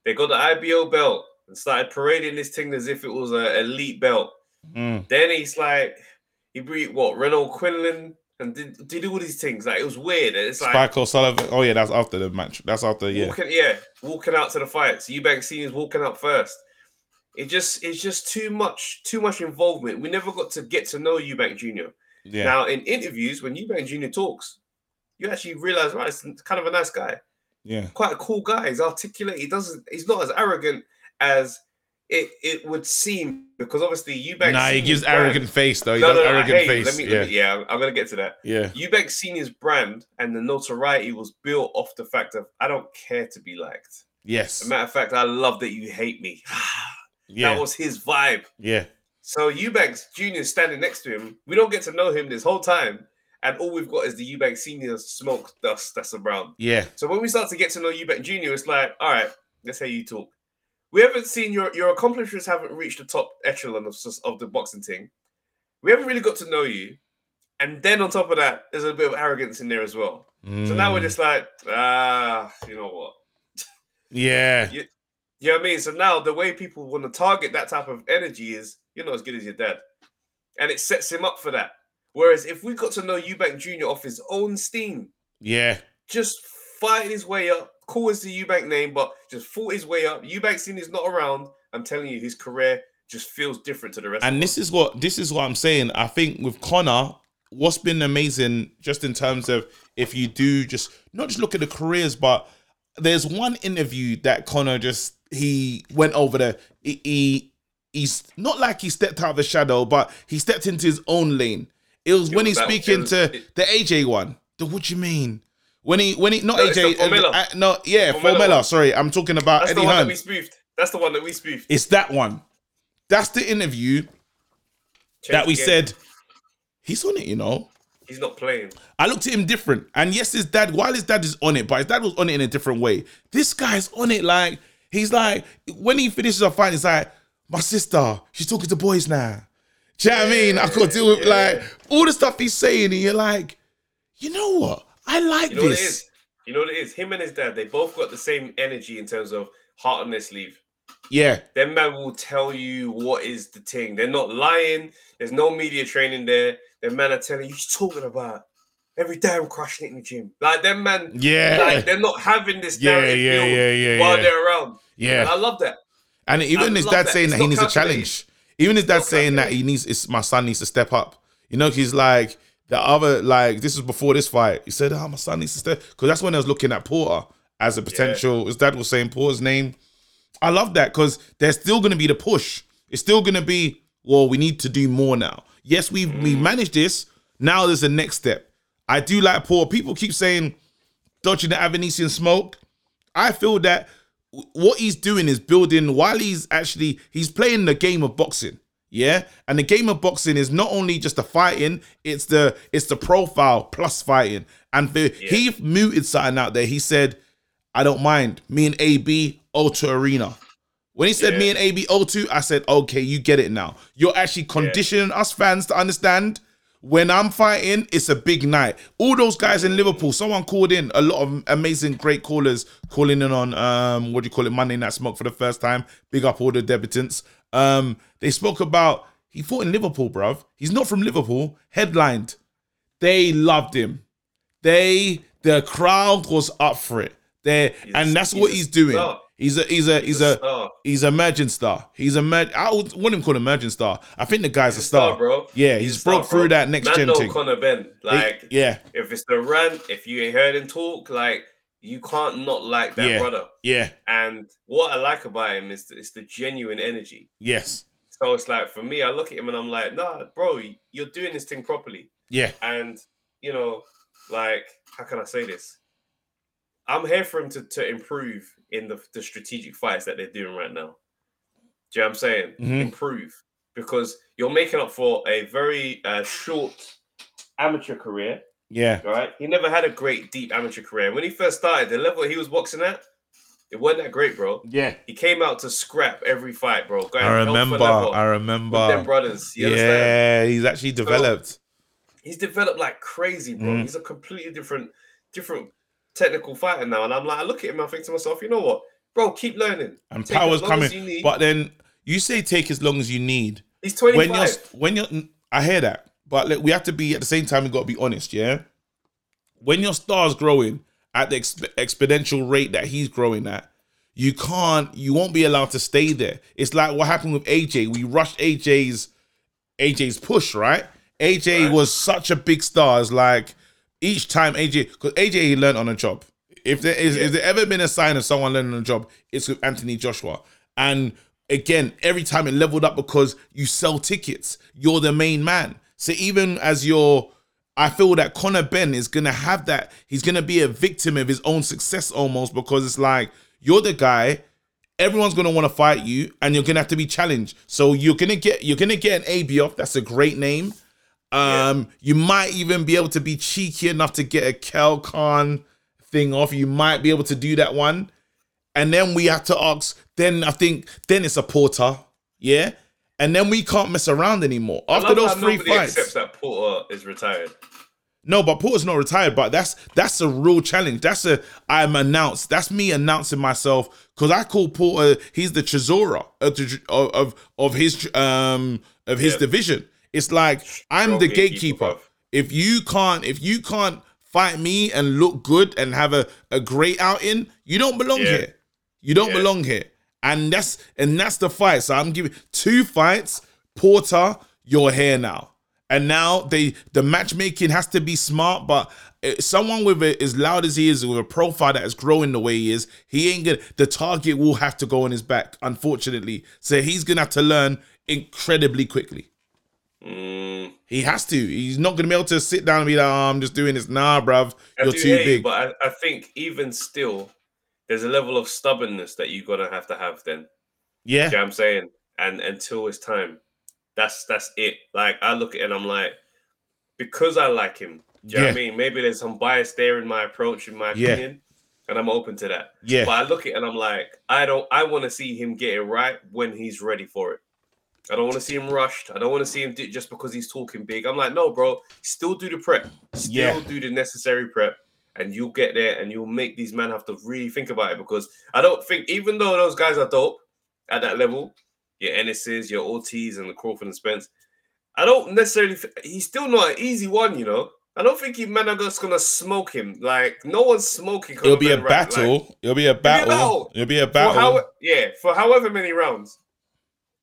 They got the IBO belt and started parading this thing as if it was an elite belt. Mm. Then he's like, he beat what Renold Quinlan and did, did all these things. Like it was weird. It's like Spike O'Sullivan oh yeah that's after the match that's after yeah walking, yeah, walking out to the fight. So Eubank Senior's walking out first. It just it's just too much, too much involvement. We never got to get to know Eubank Jr. yeah Now in interviews, when Eubank Jr. talks, you actually realize, right, it's kind of a nice guy. yeah quite a cool guy. He's articulate. He doesn't. He's not as arrogant as it it would seem because obviously Eubank. Nah, he gives brand- arrogant face though. He No, does no, no, arrogant hey, face. Let me, yeah, let me, yeah, I'm gonna get to that. yeah, Eubank Senior's brand and the notoriety was built off the fact of I don't care to be liked. As yes, a matter of fact, I love that you hate me. yeah, That was his vibe. yeah, So Eubanks Jr. standing next to him. We don't get to know him this whole time, and all we've got is the Eubank Senior smoke dust that's around. yeah, So when we start to get to know Eubank Jr., it's like, all right, let's hear you talk. We haven't seen your your accomplishments haven't reached the top echelon of, of the boxing thing. We haven't really got to know you, and then on top of that, there's a bit of arrogance in there as well. So now we're Mm, just like, ah, you know what? yeah, You know what I mean? So now the way people want to target that type of energy is you're not as good as your dad. And it sets him up for that. Whereas if we got to know Eubank Jr. off his own steam, yeah, just fighting his way up, cool as the Eubank name, but just fought his way up. Eubank is not around. I'm telling you, his career just feels different to the rest and of this is what this is what I'm saying. I think with Conor, what's been amazing, just in terms of if you do just not just look at the careers, but there's one interview that Conor just he went over there. He, he he's not like he stepped out of the shadow, but he stepped into his own lane. It was It when was he's speaking was- to it- the AJ one. The what do you mean? When he when he not No, AJ Formella. uh, no yeah Formella Formella. Sorry, I'm talking about That's Eddie the one Hearn. that we spoofed. That's the one that we spoofed. It's that one. That's the interview Change that we said he's on it. You know, he's not playing. I looked at him different. And yes, his dad, while his dad is on it, but his dad was on it in a different way. This guy's on it like, he's like, when he finishes a fight, he's like, my sister, she's talking to boys now. Do you know what I mean? I could deal with yeah. like all the stuff he's saying, and you're like, you know what? I like You know what it this. is? You know what it is? Him and his dad, they both got the same energy in terms of heart on their sleeve. Yeah, Them man will tell you what is the thing. They're not lying. There's no media training there. Them man are telling you, he's talking about every day I'm crushing it in the gym. Like them man, yeah, like they're not having this Yeah, narrative yeah, yeah, yeah, while yeah. they're around. yeah. And I love that. And even I his dad that. saying It's that he needs a challenge. Even his dad saying that he needs, it's, my son needs to step up. You know, he's like the other, like this was before this fight. He said, "Oh, my son needs to step," because that's when I was looking at Porter as a potential. His dad was saying Porter's name. I love that because there's still going to be the push. It's still going to be, well, we need to do more now. Yes, we we Mm. managed this. Now there's a next step. I do like Porter. People keep saying dodging the Avanesyan smoke. I feel that what he's doing is building while he's actually he's playing the game of boxing. Yeah. And the game of boxing is not only just the fighting, it's the it's the profile plus fighting. And the, he muted something out there. He said, I don't mind. Me and AB Ultra Arena. When he said Yeah. me and AB O2, I said, okay, you get it now. You're actually conditioning us fans to understand when I'm fighting, it's a big night. All those guys in Liverpool, someone called in, a lot of amazing, great callers calling in on um, what do you call it, Monday Night Smoke for the first time. Big up all the debutants. Um, they spoke about he fought in Liverpool, bruv. He's not from Liverpool, headlined. They loved him. They the crowd was up for it. They and that's what he's doing. He's a he's a he's a star. he's a emerging star. He's a mer- I would wouldn't even call him emerging star. I think the guy's a star, Star, bro. Yeah, He's he's, a star, broke through bro. that next Man gen thing. Conor Benn. Like, yeah, if it's the rant, if you ain't heard him talk, like you can't not like that Yeah. brother. yeah, And what I like about him is it's the genuine energy. yes, So it's like for me, I look at him and I'm like, nah, bro, you're doing this thing properly. yeah, And you know, like, how can I say this? I'm here for him to, to improve in the, the strategic fights that they're doing right now. Do you know what I'm saying? Mhm. Improve. Because you're making up for a very uh, short amateur career, yeah, right? He never had a great deep amateur career. When he first started, the level he was boxing at, it wasn't that great, bro. yeah. He came out to scrap every fight, bro. Going I hell for remember. I with them remember. brothers. You understand? Yeah, he's actually developed. he's developed like crazy, bro. Mhm. He's a completely different, different technical fighter now. And I'm like, I look at him, I think to myself, you know what, bro, keep learning. and Take power's coming. as you need. But then you say take as long as you need. He's 25. When you're when you're, I hear that, but like, we have to be at the same time. We got to be honest, yeah. When your star's growing at the exp- exponential rate that he's growing at, you can't, you won't be allowed to stay there. It's like what happened with AJ. We rushed AJ's AJ's push, right? AJ Right. was such a big star. It's like each time AJ, because AJ he learned on a job. If there is, if there ever been a sign of someone learning on a job, it's with Anthony Joshua. And again, every time it leveled up because you sell tickets. You're the main man. So even as you're, I feel that Conor Benn is gonna have that. He's gonna be a victim of his own success almost because it's like you're the guy everyone's gonna want to fight you, and you're gonna have to be challenged. So you're gonna get you're gonna get an AB off. That's a great name. Um, you might even be able to be cheeky enough to get a Kel Khan thing off. You might be able to do that one, and then we have to ask. Then I think then it's a Porter, yeah, and then we can't mess around anymore after those three fights. accepts that Porter is retired. No, but Porter's not retired, but that's that's a real challenge. That's a I'm announced. That's me announcing myself because I call Porter. He's the Chisora of of of, of his um of his Yeah. division. It's like I'm the gatekeeper. If you can't if you can't fight me and look good and have a a great outing, you don't belong Yeah. here. You don't Yeah. belong here. And that's and that's the fight. So I'm giving two fights. Porter, you're here now. And now they the matchmaking has to be smart, but uh, someone with a, as loud as he is, with a profile that is growing the way he is, he ain't gonna. The target will have to go on his back, unfortunately. So he's gonna have to learn incredibly quickly. Mm, He has to. He's not gonna be able to sit down and be like, oh, "I'm just doing this." Nah, bruv, I you're too you, big. but I, I think even still, there's a level of stubbornness that you're gonna have to have. Then, yeah, you know what I'm saying? And until it's time, that's that's it. Like I look at it and I'm like, because I like him. Do you know what I mean? Maybe there's some bias there in my approach, in my Yeah. opinion, and I'm open to that. yeah, But I look at it and I'm like, I don't. I want to see him get it right when he's ready for it. I don't want to see him rushed. I don't want to see him do just because he's talking big. I'm like, no, bro. Still do the prep. Still Yeah. do the necessary prep, and you'll get there, and you'll make these men have to really think about it. Because I don't think, even though those guys are dope at that level, your Ennis's, your Ortiz, and the Crawford and Spence, I don't necessarily. He's still not an easy one, you know. I don't think men are just gonna smoke him. Like no one's smoking. it'll be a Conor McGregor, like, battle. It'll be a battle. It'll be a for battle. how yeah, for however many rounds.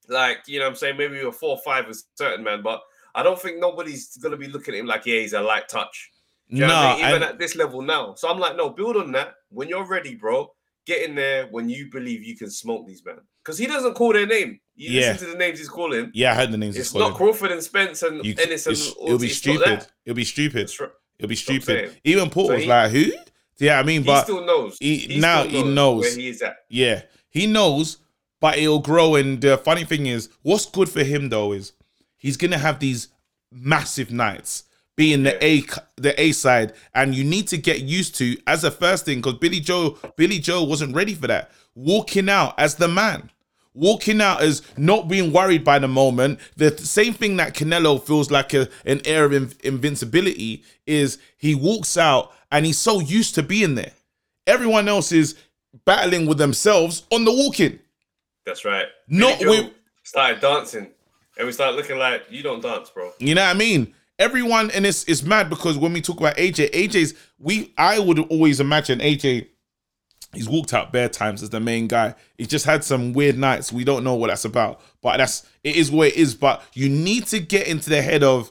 Like, you know what I'm saying? Maybe a four or five with certain man, but I don't think nobody's gonna be looking at him like, yeah, he's a light touch. You what I No, mean? Even and- at this level now. So I'm like, no, build on that. When you're ready, bro, get in there when you believe you can smoke these men. Because he doesn't call their name. You Yeah. listen to the names he's calling. yeah, I heard the names. It's not. Crawford and Spence and You- Ennis and it'll be. It's not stupid. It'll be stupid. It'll be That's what I'm stupid. Even Paul So was he- like, "Who?" Yeah, I mean, he but still knows. he- now still he knows. where he is at. Yeah, he knows, but it'll grow. And the funny thing is, what's good for him though is he's gonna have these massive nights, being the A the A side, and you need to get used to as a first thing because Billy Joe Billy Joe wasn't ready for that. Walking out as the man. Walking out as not being worried by the moment. The same thing that Canelo feels like a, an air of in- invincibility is he walks out and he's so used to being there. Everyone else is battling with themselves on the walking. That's right. Not Billy Joe started dancing, and we started looking like you don't dance, bro. You know what I mean? Everyone, and it's it's mad because when we talk about AJ, AJ's we I would always imagine AJ. He's walked out bare times as the main guy. He's just had some weird nights. We don't know what that's about, but that's it is what it is. But you need to get into the head of,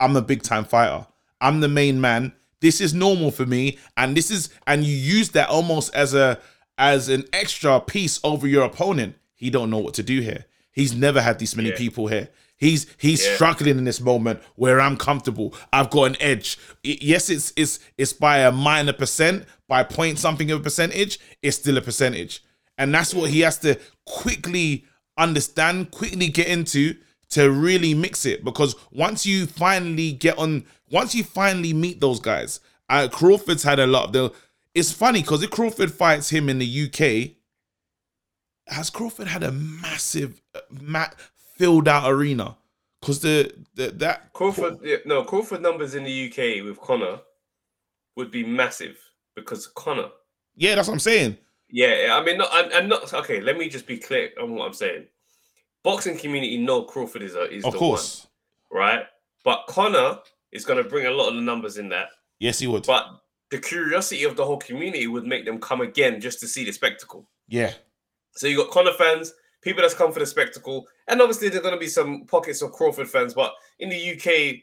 I'm a big time fighter. I'm the main man. This is normal for me, and this is and you use that almost as a as an extra piece over your opponent. He don't know what to do here. He's never had this many Yeah. people here. He's he's Yeah. struggling in this moment where I'm comfortable. I've got an edge. Yes, it's it's it's by a minor percent, by point something of a percentage. It's still a percentage, and that's what he has to quickly understand, quickly get into to really mix it. Because once you finally get on, once you finally meet those guys, uh, Crawford's had a lot. Of the, it's funny because if Crawford fights him in the UK, has Crawford had a massive, uh, ma- filled out arena? Because the, the that Crawford, yeah, no, Crawford numbers in the UK with Conor would be massive because Conor. yeah, that's what I'm saying. Yeah, I mean, not, I'm, I'm not okay. Let me just be clear on what I'm saying. Boxing community know Crawford is a, is Of the course, one, right? But Conor is going to bring a lot of the numbers in that. yes, he would. But the curiosity of the whole community would make them come again just to see the spectacle. yeah, So you got Conor fans, people that's come for the spectacle, and obviously there's going to be some pockets of Crawford fans. But in the UK,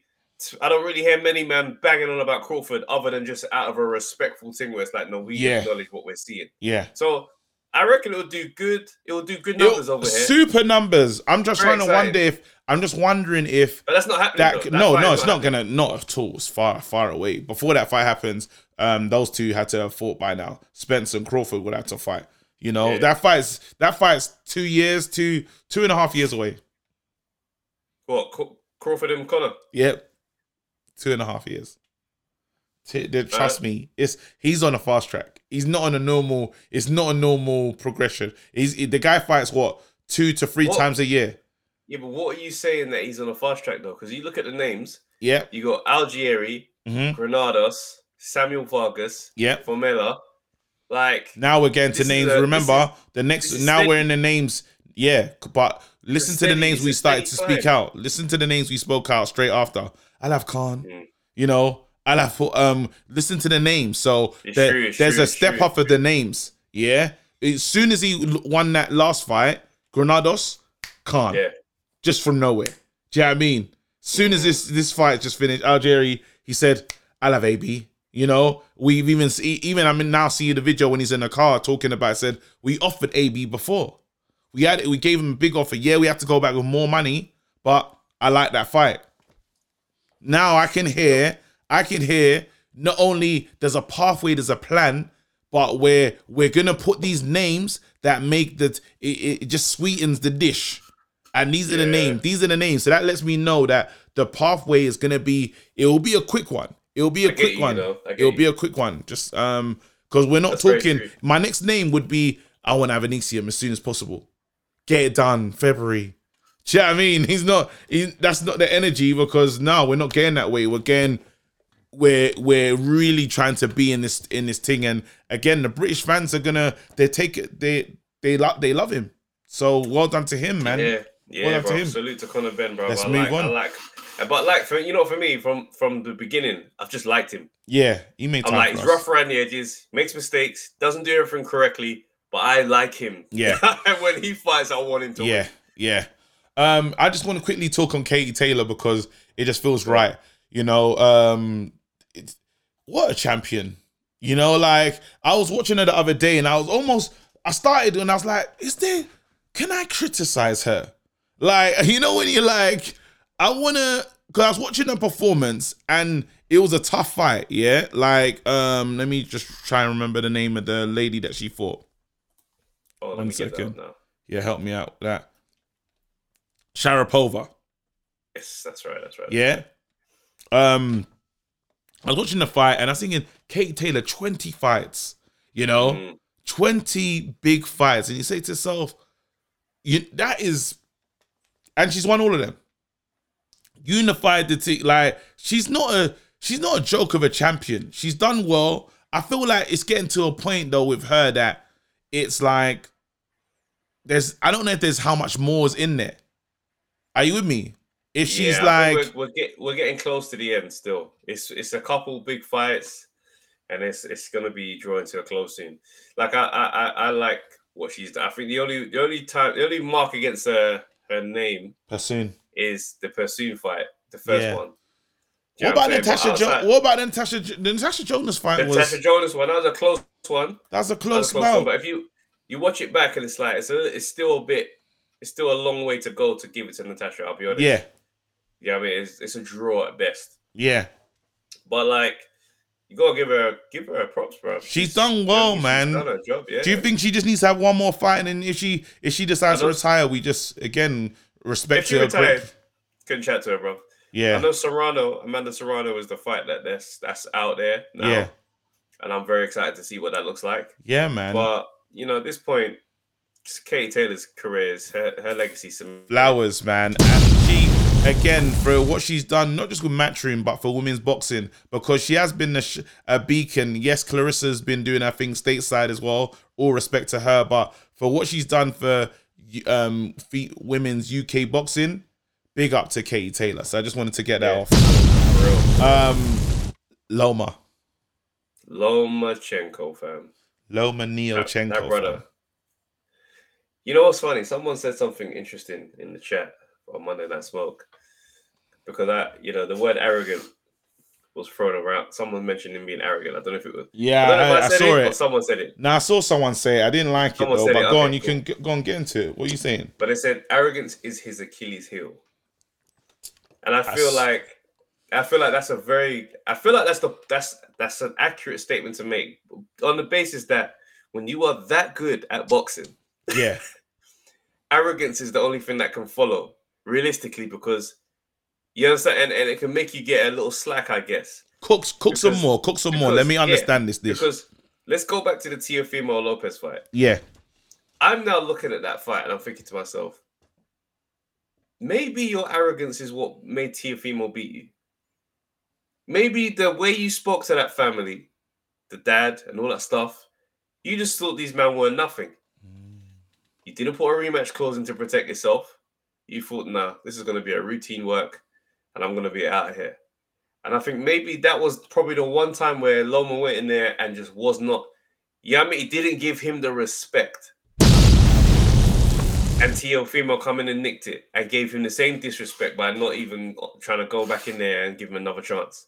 I don't really hear many men banging on about Crawford other than just out of a respectful thing where it's like, no, we Yeah. acknowledge what we're seeing. yeah. So I reckon it'll do good. It will do good numbers It'll- over here. super numbers. I'm just Very trying to wonder if I'm just wondering if But that's not happening. that though. could- That no no it's not gonna not at all it's far far away before that fight happens um those two had to have fought by now spence and crawford would have to fight you know Yeah. that fight's that fight's two years two two and a half years away What Crawford and Conor? yep two and a half years Trust me it's he's on a fast track he's not on a normal it's not a normal progression he's the guy fights what two to three What? times a year Yeah, but what are you saying that he's on a fast track though? Because you look at the names, Yeah. you got Algieri, hmm Granados, Samuel Vargas, yep Formella. Like Now we're getting to names. a- Remember, the next now steady. we're in the names. Yeah, but listen to the names we started to speak out. Listen to the names we spoke out straight after. Have Khan. Mm. You know, I'll have um. Listen to the names. So there- true, there's true, a step true, up of the names. Yeah. As soon as he won that last fight, Granados, Khan, yeah, just from nowhere. Do you know what I mean? Soon as this this fight just finished, Algieri, he said, "I love AB." You know, we've even see, even I mean now see the video when he's in the car talking about. Said we offered AB before. We had we gave him a big offer. Yeah, we have to go back with more money, but I like that fight. Now I can hear, I can hear. Not only there's a pathway, there's a plan, but we're we're gonna put these names that make that it, it just sweetens the dish. And these are the names. These are the names. So that lets me know that the pathway is gonna be. It will be a quick one. It will be a I quick you, one. though. I get It'll you. be a quick one. Just um, because we're not That's talking. My next name would be I want to have an Anisium as soon as possible. Get it done February. Do you know what I mean? He's not. He, that's not the energy because now we're not getting that way. We're getting. We're we're really trying to be in this in this thing, and again, the British fans are gonna they take it they they love they love him. So well done to him, man. Yeah, yeah, Well done to. Salute to Conor Benn, bro. Let's I move like, on. I like, but like for you know, for me, from from the beginning, I've just liked him. Yeah, he made I'm like, he's us. rough around the edges, makes mistakes, doesn't do everything correctly, but I like him. Yeah. And when he fights, I want him to Yeah, win. yeah. Um, I just want to quickly talk on Katie Taylor because it just feels right. You know, um, it's, what a champion. You know, like I was watching her the other day and I was almost, I started and I was like, is there, can I criticize her? Like, you know, when you're like, I want to, because I was watching her performance and it was a tough fight. Yeah. Like, um, let me just try and remember the name of the lady that she fought. Oh, let One me second. now. Yeah, help me out with that. Sharipova. Yes, that's right. That's right. Yeah. Um, I was watching the fight and I was thinking, Kate Taylor, 20 fights, you know, Mm, 20 big fights. And you say to yourself, you that is, and she's won all of them. Unified the team. Like, she's not a she's not a joke of a champion. She's done well. I feel like it's getting to a point though with her that it's like there's I don't know if there's how much more is in there. Are you with me? If she's Yeah, like we're, we're, get, we're getting close to the end still. It's it's a couple big fights, and it's it's gonna be drawing to a close soon. Like I I I, like what she's done. I think the only the only time the only mark against her her name Persoon. is the Persoon fight, the first Yeah. one. You What about? Natasha outside- What about Natasha the Natasha Jonas fight The was Natasha Jonas one? That was a close one. that was a That close a close one. But if you you watch it back and it's like it's a, it's still a bit it's still a long way to go to give it to Natasha. I'll be honest. Yeah, yeah. I mean, it's, it's a draw at best. yeah. But like, you gotta give her give her a props, bro. She's done well, she's man. Done her job, yeah. Do you think she just needs to have one more fight, and then if she if she decides to retire, we just again respect if she her. retired, couldn't chat to her, bro. I Yeah, know Serrano, Amanda Serrano is the fight that that's that's out there now, yeah, and I'm very excited to see what that looks like. yeah, man. But you know, at this point, Katie Taylor's career is her her legacy. Some Flowers, man, and again for what she's done, not just with Matchroom, but for women's boxing, because she has been a, sh- a beacon. Yes, Claressa's been doing her thing stateside as well. All respect to her, but for what she's done for um fe- women's UK boxing, big up to Katie Taylor. So I just wanted to get that Yeah. off. for. Um, Loma, Lomachenko, fam. Loma That, Neochenko, that brother. fam. You know what's funny? Someone said something interesting in the chat on Monday Night Smoke because that you know the word arrogant was thrown around. Someone mentioned him being arrogant. I don't know if it was. Yeah, I I, I I saw it, or it. someone said it. Now I saw someone say it. I didn't like it though. But it, go okay, on, you cool. can go and get into it. What are you saying? But they said arrogance is his Achilles heel, and I feel That's- like I feel like that's a very I feel like that's the that's that's an accurate statement to make on the basis that when you are that good at boxing, Yeah, arrogance is the only thing that can follow realistically because you understand and, and it can make you get a little slack, I guess. cook cook some more. Cook some more. Let because- me yeah, understand this dish. Because let's go back to the Teofimo Lopez fight. yeah, I'm now looking at that fight and I'm thinking to myself, maybe your arrogance is what made Teofimo beat you. Maybe the way you spoke to that family, the dad and all that stuff, you just thought these men were nothing. Mm. You didn't put a rematch clause in to protect yourself. You thought, nah, this is going to be a routine work and I'm going to be out of here. And I think maybe that was probably the one time where Loma went in there and just was not, yeah, I mean, didn't give him the respect. and Teofimo come in and nicked it and gave him the same disrespect by not even trying to go back in there and give him another chance.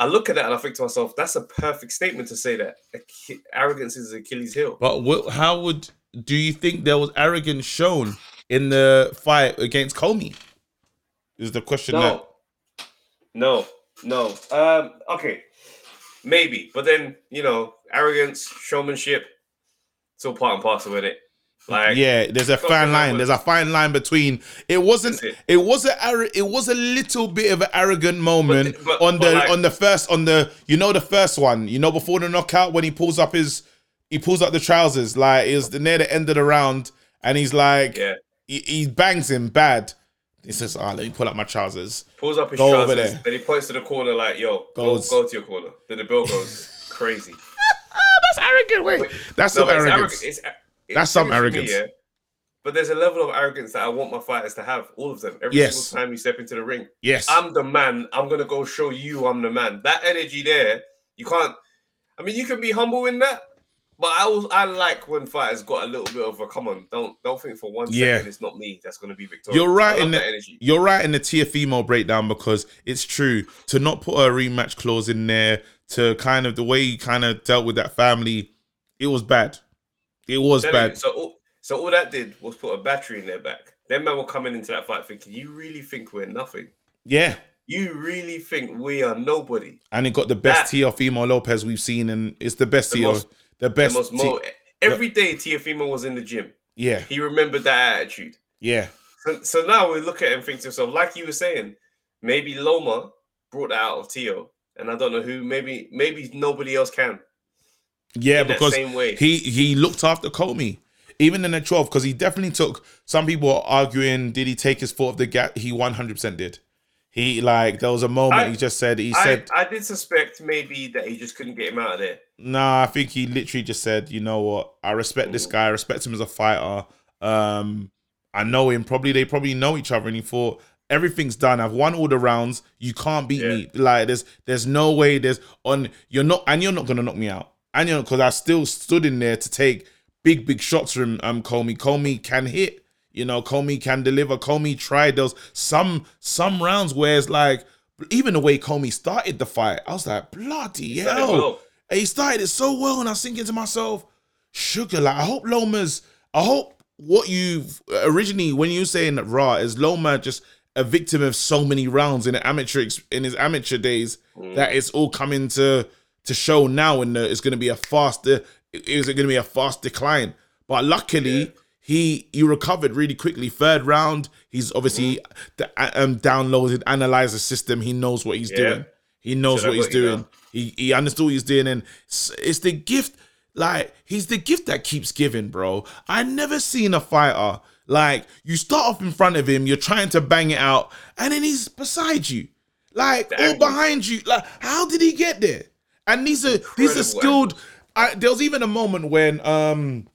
I look at that and I think to myself, that's a perfect statement to say that arrogance is Achilles' heel. But how would do you think there was arrogance shown in the fight against Commey? Is the question that No, no, no. Um, okay, maybe, but then you know, arrogance, showmanship, it's all part and parcel with it. Like, yeah, there's a fine line. There's a fine line between it wasn't it. it was a it was a little bit of an arrogant moment But- but- on the like- on the first on the you know the first one you know before the knockout when he pulls up his he pulls up the trousers like it was near the end of the round and he's like yeah, he, he bangs him bad. He says, "Ah, let me pull up my trousers." pulls up his Go over trousers, there. then he points to the corner like, "Yo, go, Goes- go to your corner." Then the bill goes crazy. That's arrogant. Wait, that's No, some it's arrogance. arrogant- it's it's That's some serious to me, arrogance. But there's a level of arrogance that I want my fighters to have, all of them. Every Yes. single time you step into the ring, yes, I'm the man. I'm gonna go show you I'm the man. That energy there, you can't. I mean, you can be humble in that, but I was I like when fighters got a little bit of a come on. Don't don't think for one second Yeah. it's not me that's gonna be victorious. You're right in the- energy. You're right in the Teofimo breakdown because it's true to not put a rematch clause in there to kind of the way he kind of dealt with that family. It was bad. It was Telling you, bad. So all, so all that did was put a battery in their back. Them men were coming into that fight thinking, you really think we're nothing? Yeah, You really think we are nobody? and he got the best That- Teofimo Lopez we've seen, and it's the best The Tio, most- the The best. most Ti- mo- every day Teofimo was in the gym. yeah, He remembered that attitude. yeah, So, so now we look at it and think to ourselves, like you were saying, maybe Loma brought that out of Tio, and I don't know who. Maybe maybe nobody else can. yeah. Because same way. he he looked after Commey. Even in the 12, because he definitely took. Some people are arguing, did he take his foot off the gap? He 100% did. He like there was a moment I- he just said he I, said I did suspect maybe that he just couldn't get him out of there. Nah, I think he literally just said, you know what, I respect this guy, I respect him as a fighter. Um, I know him. Probably they probably know each other, and he thought everything's done. I've won all the rounds. You can't beat Yeah. me. Like there's there's no way. There's on you're not and you're not gonna knock me out. And you're because I still stood in there to take big big shots from um Commey. Commey can hit. You know, Commey can deliver. Commey tried those some some rounds where it's like even the way Commey started the fight, I was like bloody Started hell. well. He started it so well, and I was thinking to myself, sugar, like I hope Loma's, I hope what you've originally when you were saying that raw is Loma just a victim of so many rounds in the amateur in his amateur days Mm. that it's all coming to to show now, and it's going to be a faster, is it going to be a fast decline? But luckily. Yeah. He he recovered really quickly. Third round, he's obviously Mm-hmm. um, downloaded, analyzed the system. He knows what he's Yeah. doing. He knows what he's you doing. He he understood what he's doing, and it's, it's the gift. Like he's the gift that keeps giving, bro. I never seen a fighter like you start off in front of him, you're trying to bang it out, and then he's beside you, like The all behind you. Like how did he get there? And these are these are skilled. I, there was even a moment when um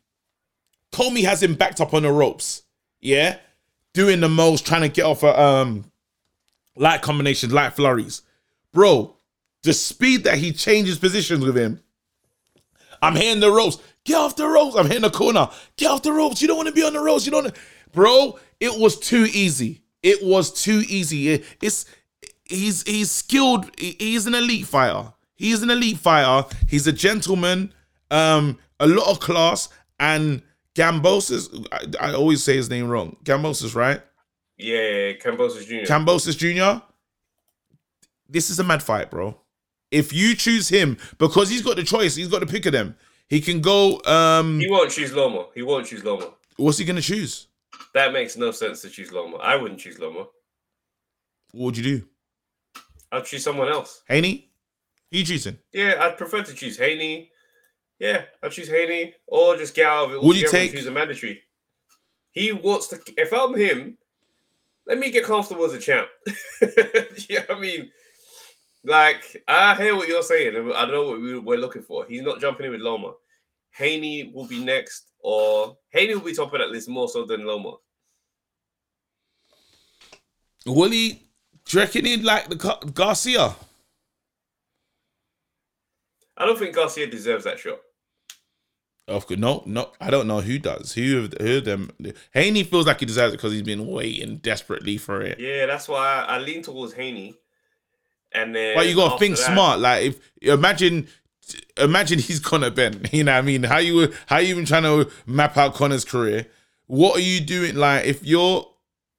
Commey has him backed up on the ropes, yeah, doing the most, trying to get off a um light combinations, light flurries, bro. The speed that he changes positions with him. I'm hitting the ropes. Get off the ropes. I'm hitting the corner. Get off the ropes. You don't want to be on the ropes. You don't. wanna- Bro, it was too easy. It was too easy. It- it's he's he's skilled. He's an elite fighter. He's an elite fighter. He's a gentleman. Um, a lot of class and Kambosos. I, I always say his name wrong. Kambosos, right? Yeah, Kambosos Jr. Kambosos Jr. This is a mad fight, bro. If you choose him, because he's got the choice, he's got the pick of them. He can go. Um, he won't choose Loma. He won't choose Loma. what's he gonna choose? That makes no sense to choose Loma. I wouldn't choose Loma. What would you do? I'd choose someone else. Haney? Who you choosing? Yeah, I'd prefer to choose Haney. Yeah, I'd choose Haney or just get out of it. Would you take- choose a mandatory? He wants to. If I'm him, let me get comfortable as a champ. yeah, I mean, like I hear what you're saying. and I know what we- we're looking for. He's not jumping in with Loma. Haney will be next, or Haney will be top of that list more so than Loma. Will he? Do you reckon he'd like the Garcia? I don't think Garcia deserves that shot. Of course, no, no, I don't know who does. Who of who them? Haney feels like he deserves it because he's been waiting desperately for it. Yeah, that's why I, I lean towards Haney. And then, But you gotta think that- smart. Like if imagine, imagine he's Conor Benn. You know what I mean? How you how you even trying to map out Conor's career? What are you doing? Like if you're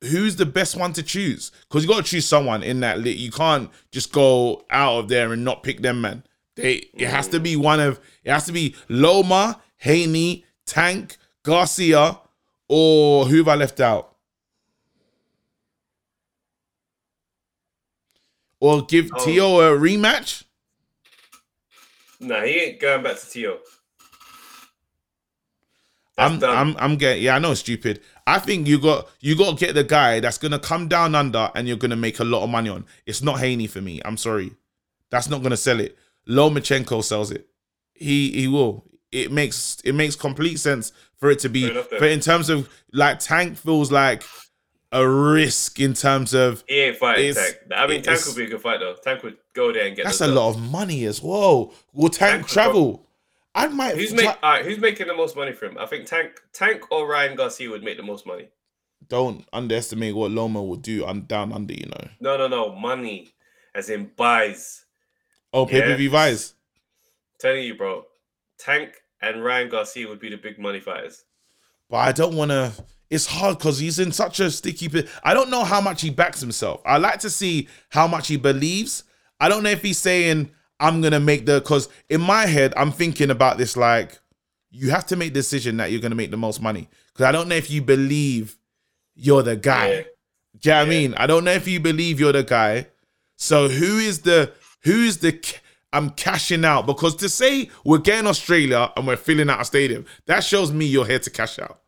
who's the best one to choose? Because you got to choose someone in that. You can't just go out of there and not pick them, man. They it has to be one of it has to be Loma, Haney, Tank, Garcia, or who have I left out? Or give Oh. Tio a rematch? Nah, he ain't going back to Tio. I'm, done. I'm, I'm getting. Yeah, I know it's stupid. I think you got, you got to get the guy that's gonna come down under, and you're gonna make a lot of money on. It's not Haney for me. I'm sorry, that's not gonna sell it. Lomachenko sells it. He, he will. It makes, it makes complete sense for it to be. But in terms of like Tank feels like a risk in terms of He ain't fighting Tank. I mean, Tank would be a good fight though. Tank would go there and get. that's a lot of money as well. Will Tank Tank travel? I might. Who's make, all right, Who's making the most money for him? I think Tank, Tank or Ryan Garcia would make the most money. don't underestimate what Loma will do. I'm down under, you know. No, no, no, money, as in buys. Oh, pay per view buys. telling you, bro, Tank and Ryan Garcia would be the big money fighters. But I don't want to. It's hard because he's in such a sticky. I don't know how much he backs himself. I like to see how much he believes. I don't know if he's saying I'm gonna make the. Because in my head, I'm thinking about this like you have to make the decision that you're gonna make the most money. Because I don't know if you believe you're the guy. Yeah. Do you know what I mean? I don't know if you believe you're the guy. So who is the who is the I'm cashing out because to say we're getting Australia and we're filling out a stadium, that shows me you're here to cash out.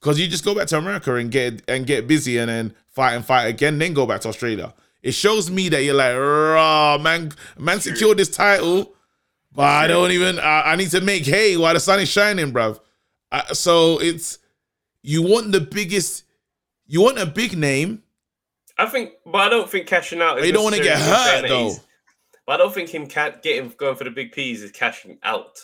Because you just go back to America and get and get busy and then fight and fight again, then go back to Australia. It shows me that you're like, raw man, man secured this title, but I don't even. I, I need to make hay while the sun is shining, bruv. Uh, so it's you want the biggest, you want a big name, I think, but I don't think cashing out. Is you don't get necessarily him saying hurt, though. But I don't think him ca- getting going for the big P's is cashing out.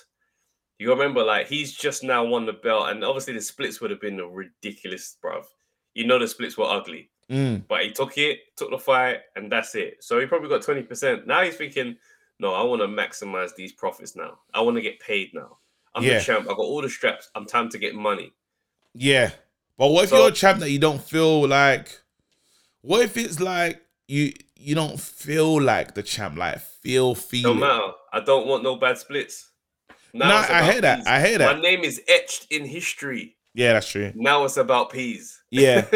You remember, like he's just now won the belt, and obviously the splits would have been ridiculous, bruv. You know the splits were ugly, Mm, but he took it, took the fight, and that's it. So he probably got twenty percent. Now he's thinking, no, I want to maximize these profits now. I want to get paid now. I'm Yeah. the champ. I got all the straps. I'm time to get money. yeah. But what if So- you're a champ that you don't feel like? What if it's like you you don't feel like the champ, like feel feel Don't matter. I don't want no bad splits. Now Nah, I hear that. peas. I hear that. My name is etched in history. Yeah, that's true. Now it's about peas. Yeah.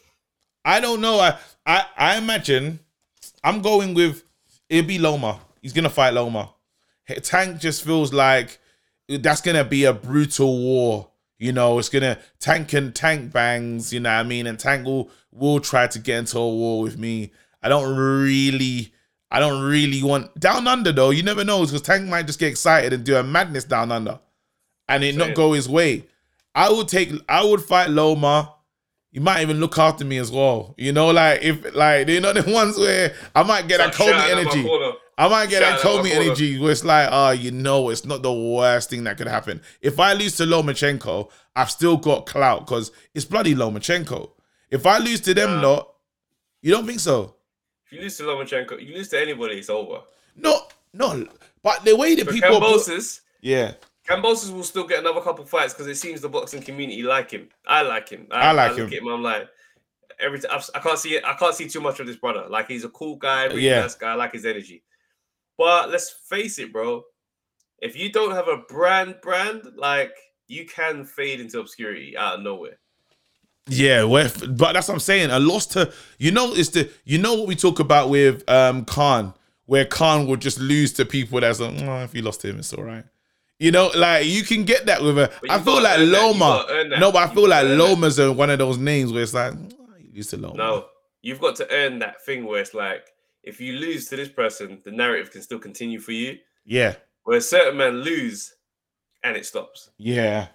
I don't know. I I I imagine I'm going with it'll be Loma. He's gonna fight Loma. Tank just feels like that's gonna be a brutal war. You know, it's gonna tank and tank bangs, you know what I mean? And Tank will will try to get into a war with me. I don't really I don't really want down under though, you never know because Tank might just get excited and do a madness down under and it not Same. go his way. I would take I would fight Loma. He might even look after me as well. You know, like if like they're not the ones where I might get that Start Kobe shouting at my energy. I might get that Shout out Kobe energy where it's like, oh, you know, it's not the worst thing that could happen. If I lose to Lomachenko, I've still got clout because it's bloody Lomachenko. If I lose to them Nah. lot, you don't think so? If you lose to Lomachenko, you lose to anybody, it's over. No, no. But the way that But people, Kambosos, yeah, Kambosos will still get another couple fights because it seems the boxing community like him. I like him. I like look him. Him, I'm like, every time I can't see it. I can't see too much of this brother. Like he's a cool guy, really Yeah. nice guy. I like his energy. But let's face it, bro. If you don't have a brand, brand like you can fade into obscurity out of nowhere. Yeah, but that's what I'm saying. A loss to you know it's the you know what we talk about with um Khan, where Khan would just lose to people that's like, oh, if you lost him, it's all right. You know, like you can get that with a. I feel like that, Loma. that, No, but I feel like that. Loma's a, one of those names where it's like, oh, you lose to Loma. No, you've got to earn that thing where it's like if you lose to this person, the narrative can still continue for you. Yeah, Where certain men lose and it stops. yeah,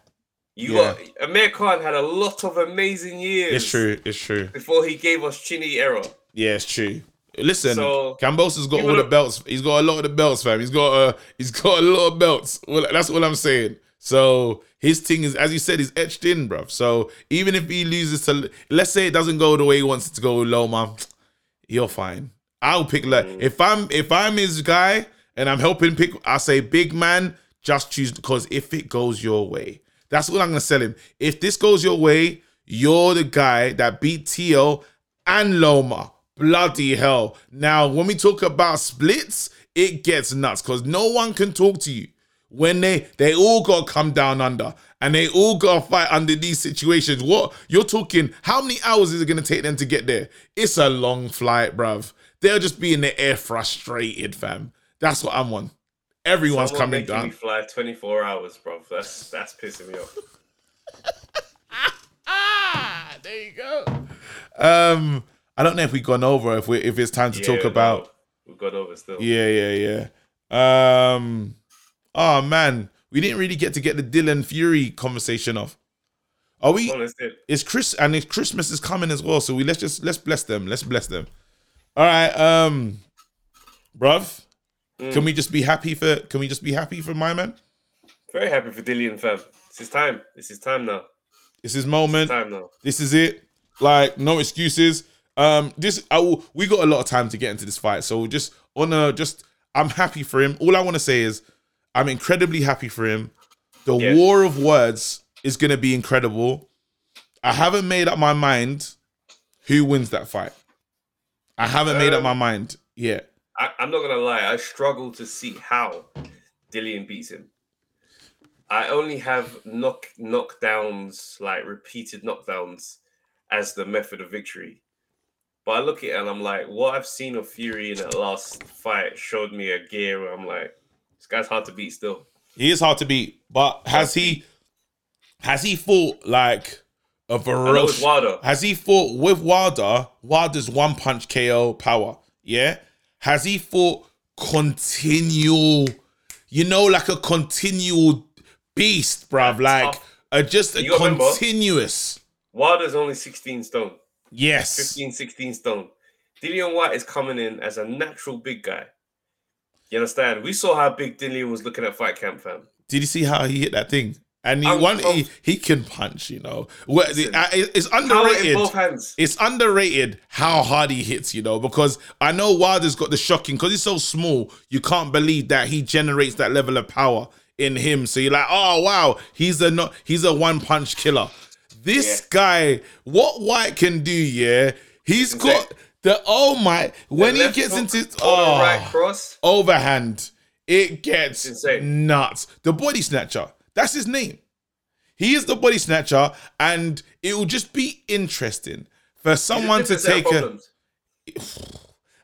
You Yeah. got Amir Khan had a lot of amazing years. it's true. It's true. Before he gave us Chinny era. Yeah, it's true. Listen, So, Kambosos's got all the belts. He's got a lot of the belts, fam. He's got uh, he's got a lot of belts. Well, that's what I'm saying. So his thing is, as you said, is etched in, bruv. So even if he loses to, let's say it doesn't go the way he wants it to go, Loma, you're fine. I'll pick like Mm. if I'm if I'm his guy and I'm helping pick, I say big man, just choose because if it goes your way, that's what I'm gonna sell him. If this goes your way, you're the guy that beat Tio and Loma. Bloody hell. Now, when we talk about splits, it gets nuts because no one can talk to you. When they they all gotta come down under and they all gotta fight under these situations. What you're talking, how many hours is it gonna take them to get there? It's a long flight, bruv. They'll just be in the air frustrated, fam. That's what I'm on. Everyone's Someone coming making down. me fly 24 hours, bro. That's that's pissing me off. Ah, there you go. Um, I don't know if we've gone over if we if it's time to Yeah, talk no, about. we've got over still. Yeah, yeah, yeah. Um, oh man, we didn't really get to get the Dillian Fury conversation off. Are we? Oh. It's Chris and it's Christmas is coming as well, so we let's just let's bless them. Let's bless them. All right, um, bruv, can we just be happy for? Can we just be happy for my man? Very happy for Dillian, fam. This is time. This is time now. It's his moment. Time now. This is it. Like no excuses. Um, this I will. We got a lot of time to get into this fight, so just wanna just. I'm happy for him. All I want to say is, I'm incredibly happy for him. The Yeah. war of words is gonna be incredible. I haven't made up my mind who wins that fight. I haven't made up Um, my mind yet. I, I'm not gonna lie. I struggle to see how Dillian beats him. I only have knock knockdowns, like repeated knockdowns, as the method of victory. But I look at it and I'm like, what I've seen of Fury in that last fight showed me a gear where I'm like, this guy's hard to beat still. He is hard to beat, but has he has he fought like a ferocious? Wilder. Has he fought with Wilder? Wilder's one punch KO power. Yeah. Has he fought continual? You know, like a continual beast, bruv. Like a, just a gotta remember- continuous. Wilder's only 16 stone, Yes. 15, 16 stone. Dillian Whyte is coming in as a natural big guy. You understand? We saw how big Dillian was looking at fight camp, fam. Did you see how he hit that thing? And he I'm- one he, he can punch. You know, uh, it's underrated. it's underrated how hard he hits, you know, because I know Wilder's got the shocking because he's so small, you can't believe that he generates that level of power in him. So you're like, oh wow, he's a not he's a one punch killer. This Yeah. guy, what Whyte can do, yeah, he's got the oh my when he gets into oh right cross. overhand, it gets insane. nuts. The body snatcher, that's his name. He is the body snatcher, and it will just be interesting for someone to different set of take a.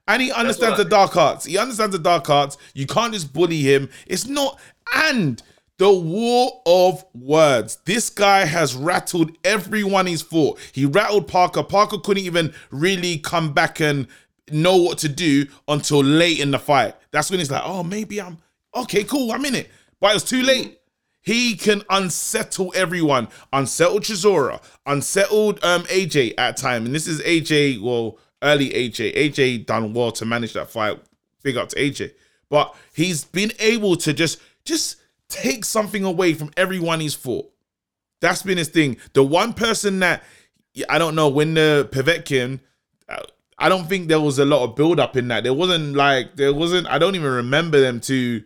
And he understands the dark arts. He understands the dark arts. You can't just bully him. It's not. And the war of words. This guy has rattled everyone he's fought. He rattled Parker. Parker couldn't even really come back and know what to do until late in the fight. That's when he's like, oh, maybe I'm okay, cool, I'm in it. But it was too late. He can unsettle everyone. Unsettled Chisora. Unsettled um AJ at time. And this is AJ, well, early AJ. AJ done well to manage that fight. Big up to AJ. But he's been able to just just take something away from everyone he's fought. That's been his thing. The one person that I don't know when the Povetkin, uh, I don't think there was a lot of build up in that. There wasn't like there wasn't. I don't even remember them to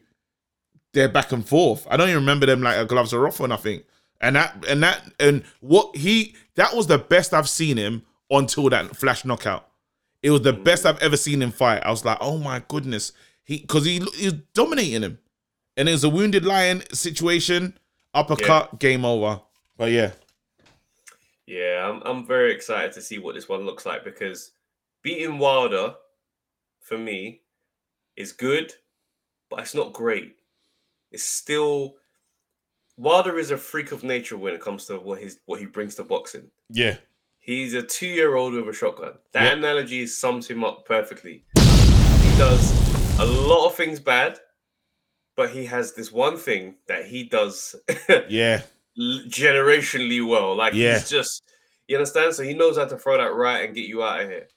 their back and forth. I don't even remember them like gloves are off or nothing. And that and that and what he that was the best I've seen him until that flash knockout. It was the mm. best I've ever seen him fight. I was like, oh my goodness, he because he he was dominating him, and it was a wounded lion situation. Uppercut, game over. But yeah, Yeah, I'm, I'm very excited to see what this one looks like because beating Wilder for me is good, but it's not great. It's still Wilder is a freak of nature when it comes to what his what he brings to boxing. yeah, He's a two year old with a shotgun. That Yeah. analogy sums him up perfectly. He does a lot of things bad, but he has this one thing that he does yeah, generationally well. Like Yeah. he's just, you understand? So he knows how to throw that right and get you out of here.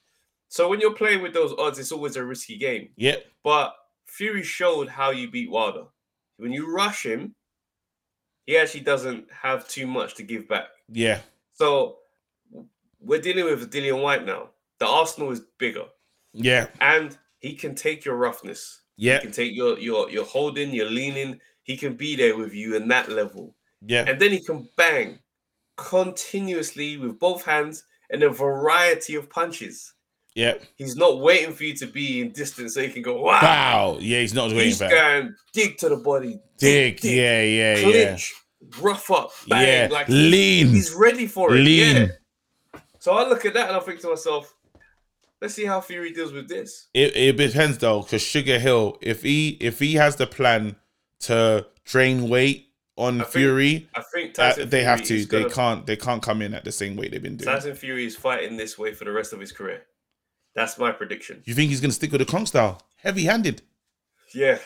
So when you're playing with those odds, it's always a risky game. yeah, But Fury showed how you beat Wilder. When you rush him, he actually doesn't have too much to give back. Yeah. So we're dealing with Dillian Whyte now. The Arsenal is bigger, Yeah. and he can take your roughness. Yeah. He can take your your your holding, your leaning. He can be there with you in that level, Yeah. and then he can bang continuously with both hands and a variety of punches. Yeah. He's not waiting for you to be in distance so he can go wow. Wow. Yeah, he's not waiting He's for going dig to the body, Dig. Yeah, yeah, yeah. clinch, rough up, bang. Yeah. Like Lean. he's ready for it. Lean. Yeah. So I look at that and I think to myself, let's see how Fury deals with this. It, it depends though, because Sugar Hill, if he if he has the plan to drain weight on I think Fury, I think uh, Tyson they have to. They gonna- can't. They can't come in at the same weight they've been doing. Tyson Fury is fighting this way for the rest of his career. That's my prediction. You think he's gonna stick with the Kong style, heavy handed? Yeah,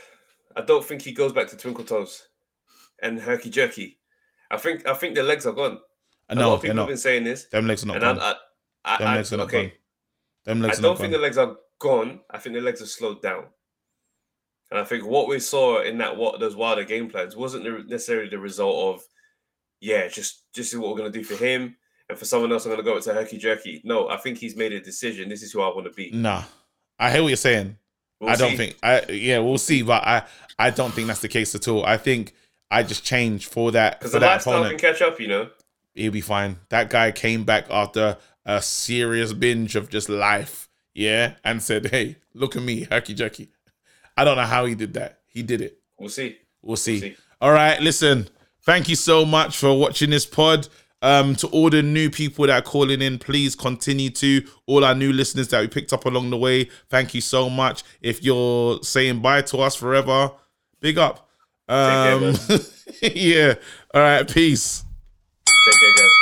I don't think he goes back to Twinkle Toes and Herky Jerky. I think I think the legs are gone. I know of they're people have been saying this, Them legs are not and gone. I, I, Them I, legs are I not okay. gone. Them I legs are don't think gone. the legs are gone. I think the legs are slowed down. And I think what we saw in that what those wilder game plans wasn't necessarily the result of, yeah, just just is what we're gonna do for him, and for someone else I'm gonna go to herky jerky. No, I think he's made a decision. This is who I want to be. Nah, I hear what you're saying. We'll I don't see. think. I yeah, we'll see, but I I don't think that's the case at all. I think I just changed for that because the that lifestyle opponent. can catch up. You know, he'll be fine. That guy came back after a serious binge of just life, yeah, and said, "Hey, look at me, herky jerky." I don't know how he did that. He did it. we'll see. We'll see. see. All right, listen. Thank you so much for watching this pod. Um, to all the new people that are calling in, please continue to. All our new listeners that we picked up along the way, thank you so much. If you're saying bye to us forever, big up. care, Um, yeah. All right. Peace. Take care, guys.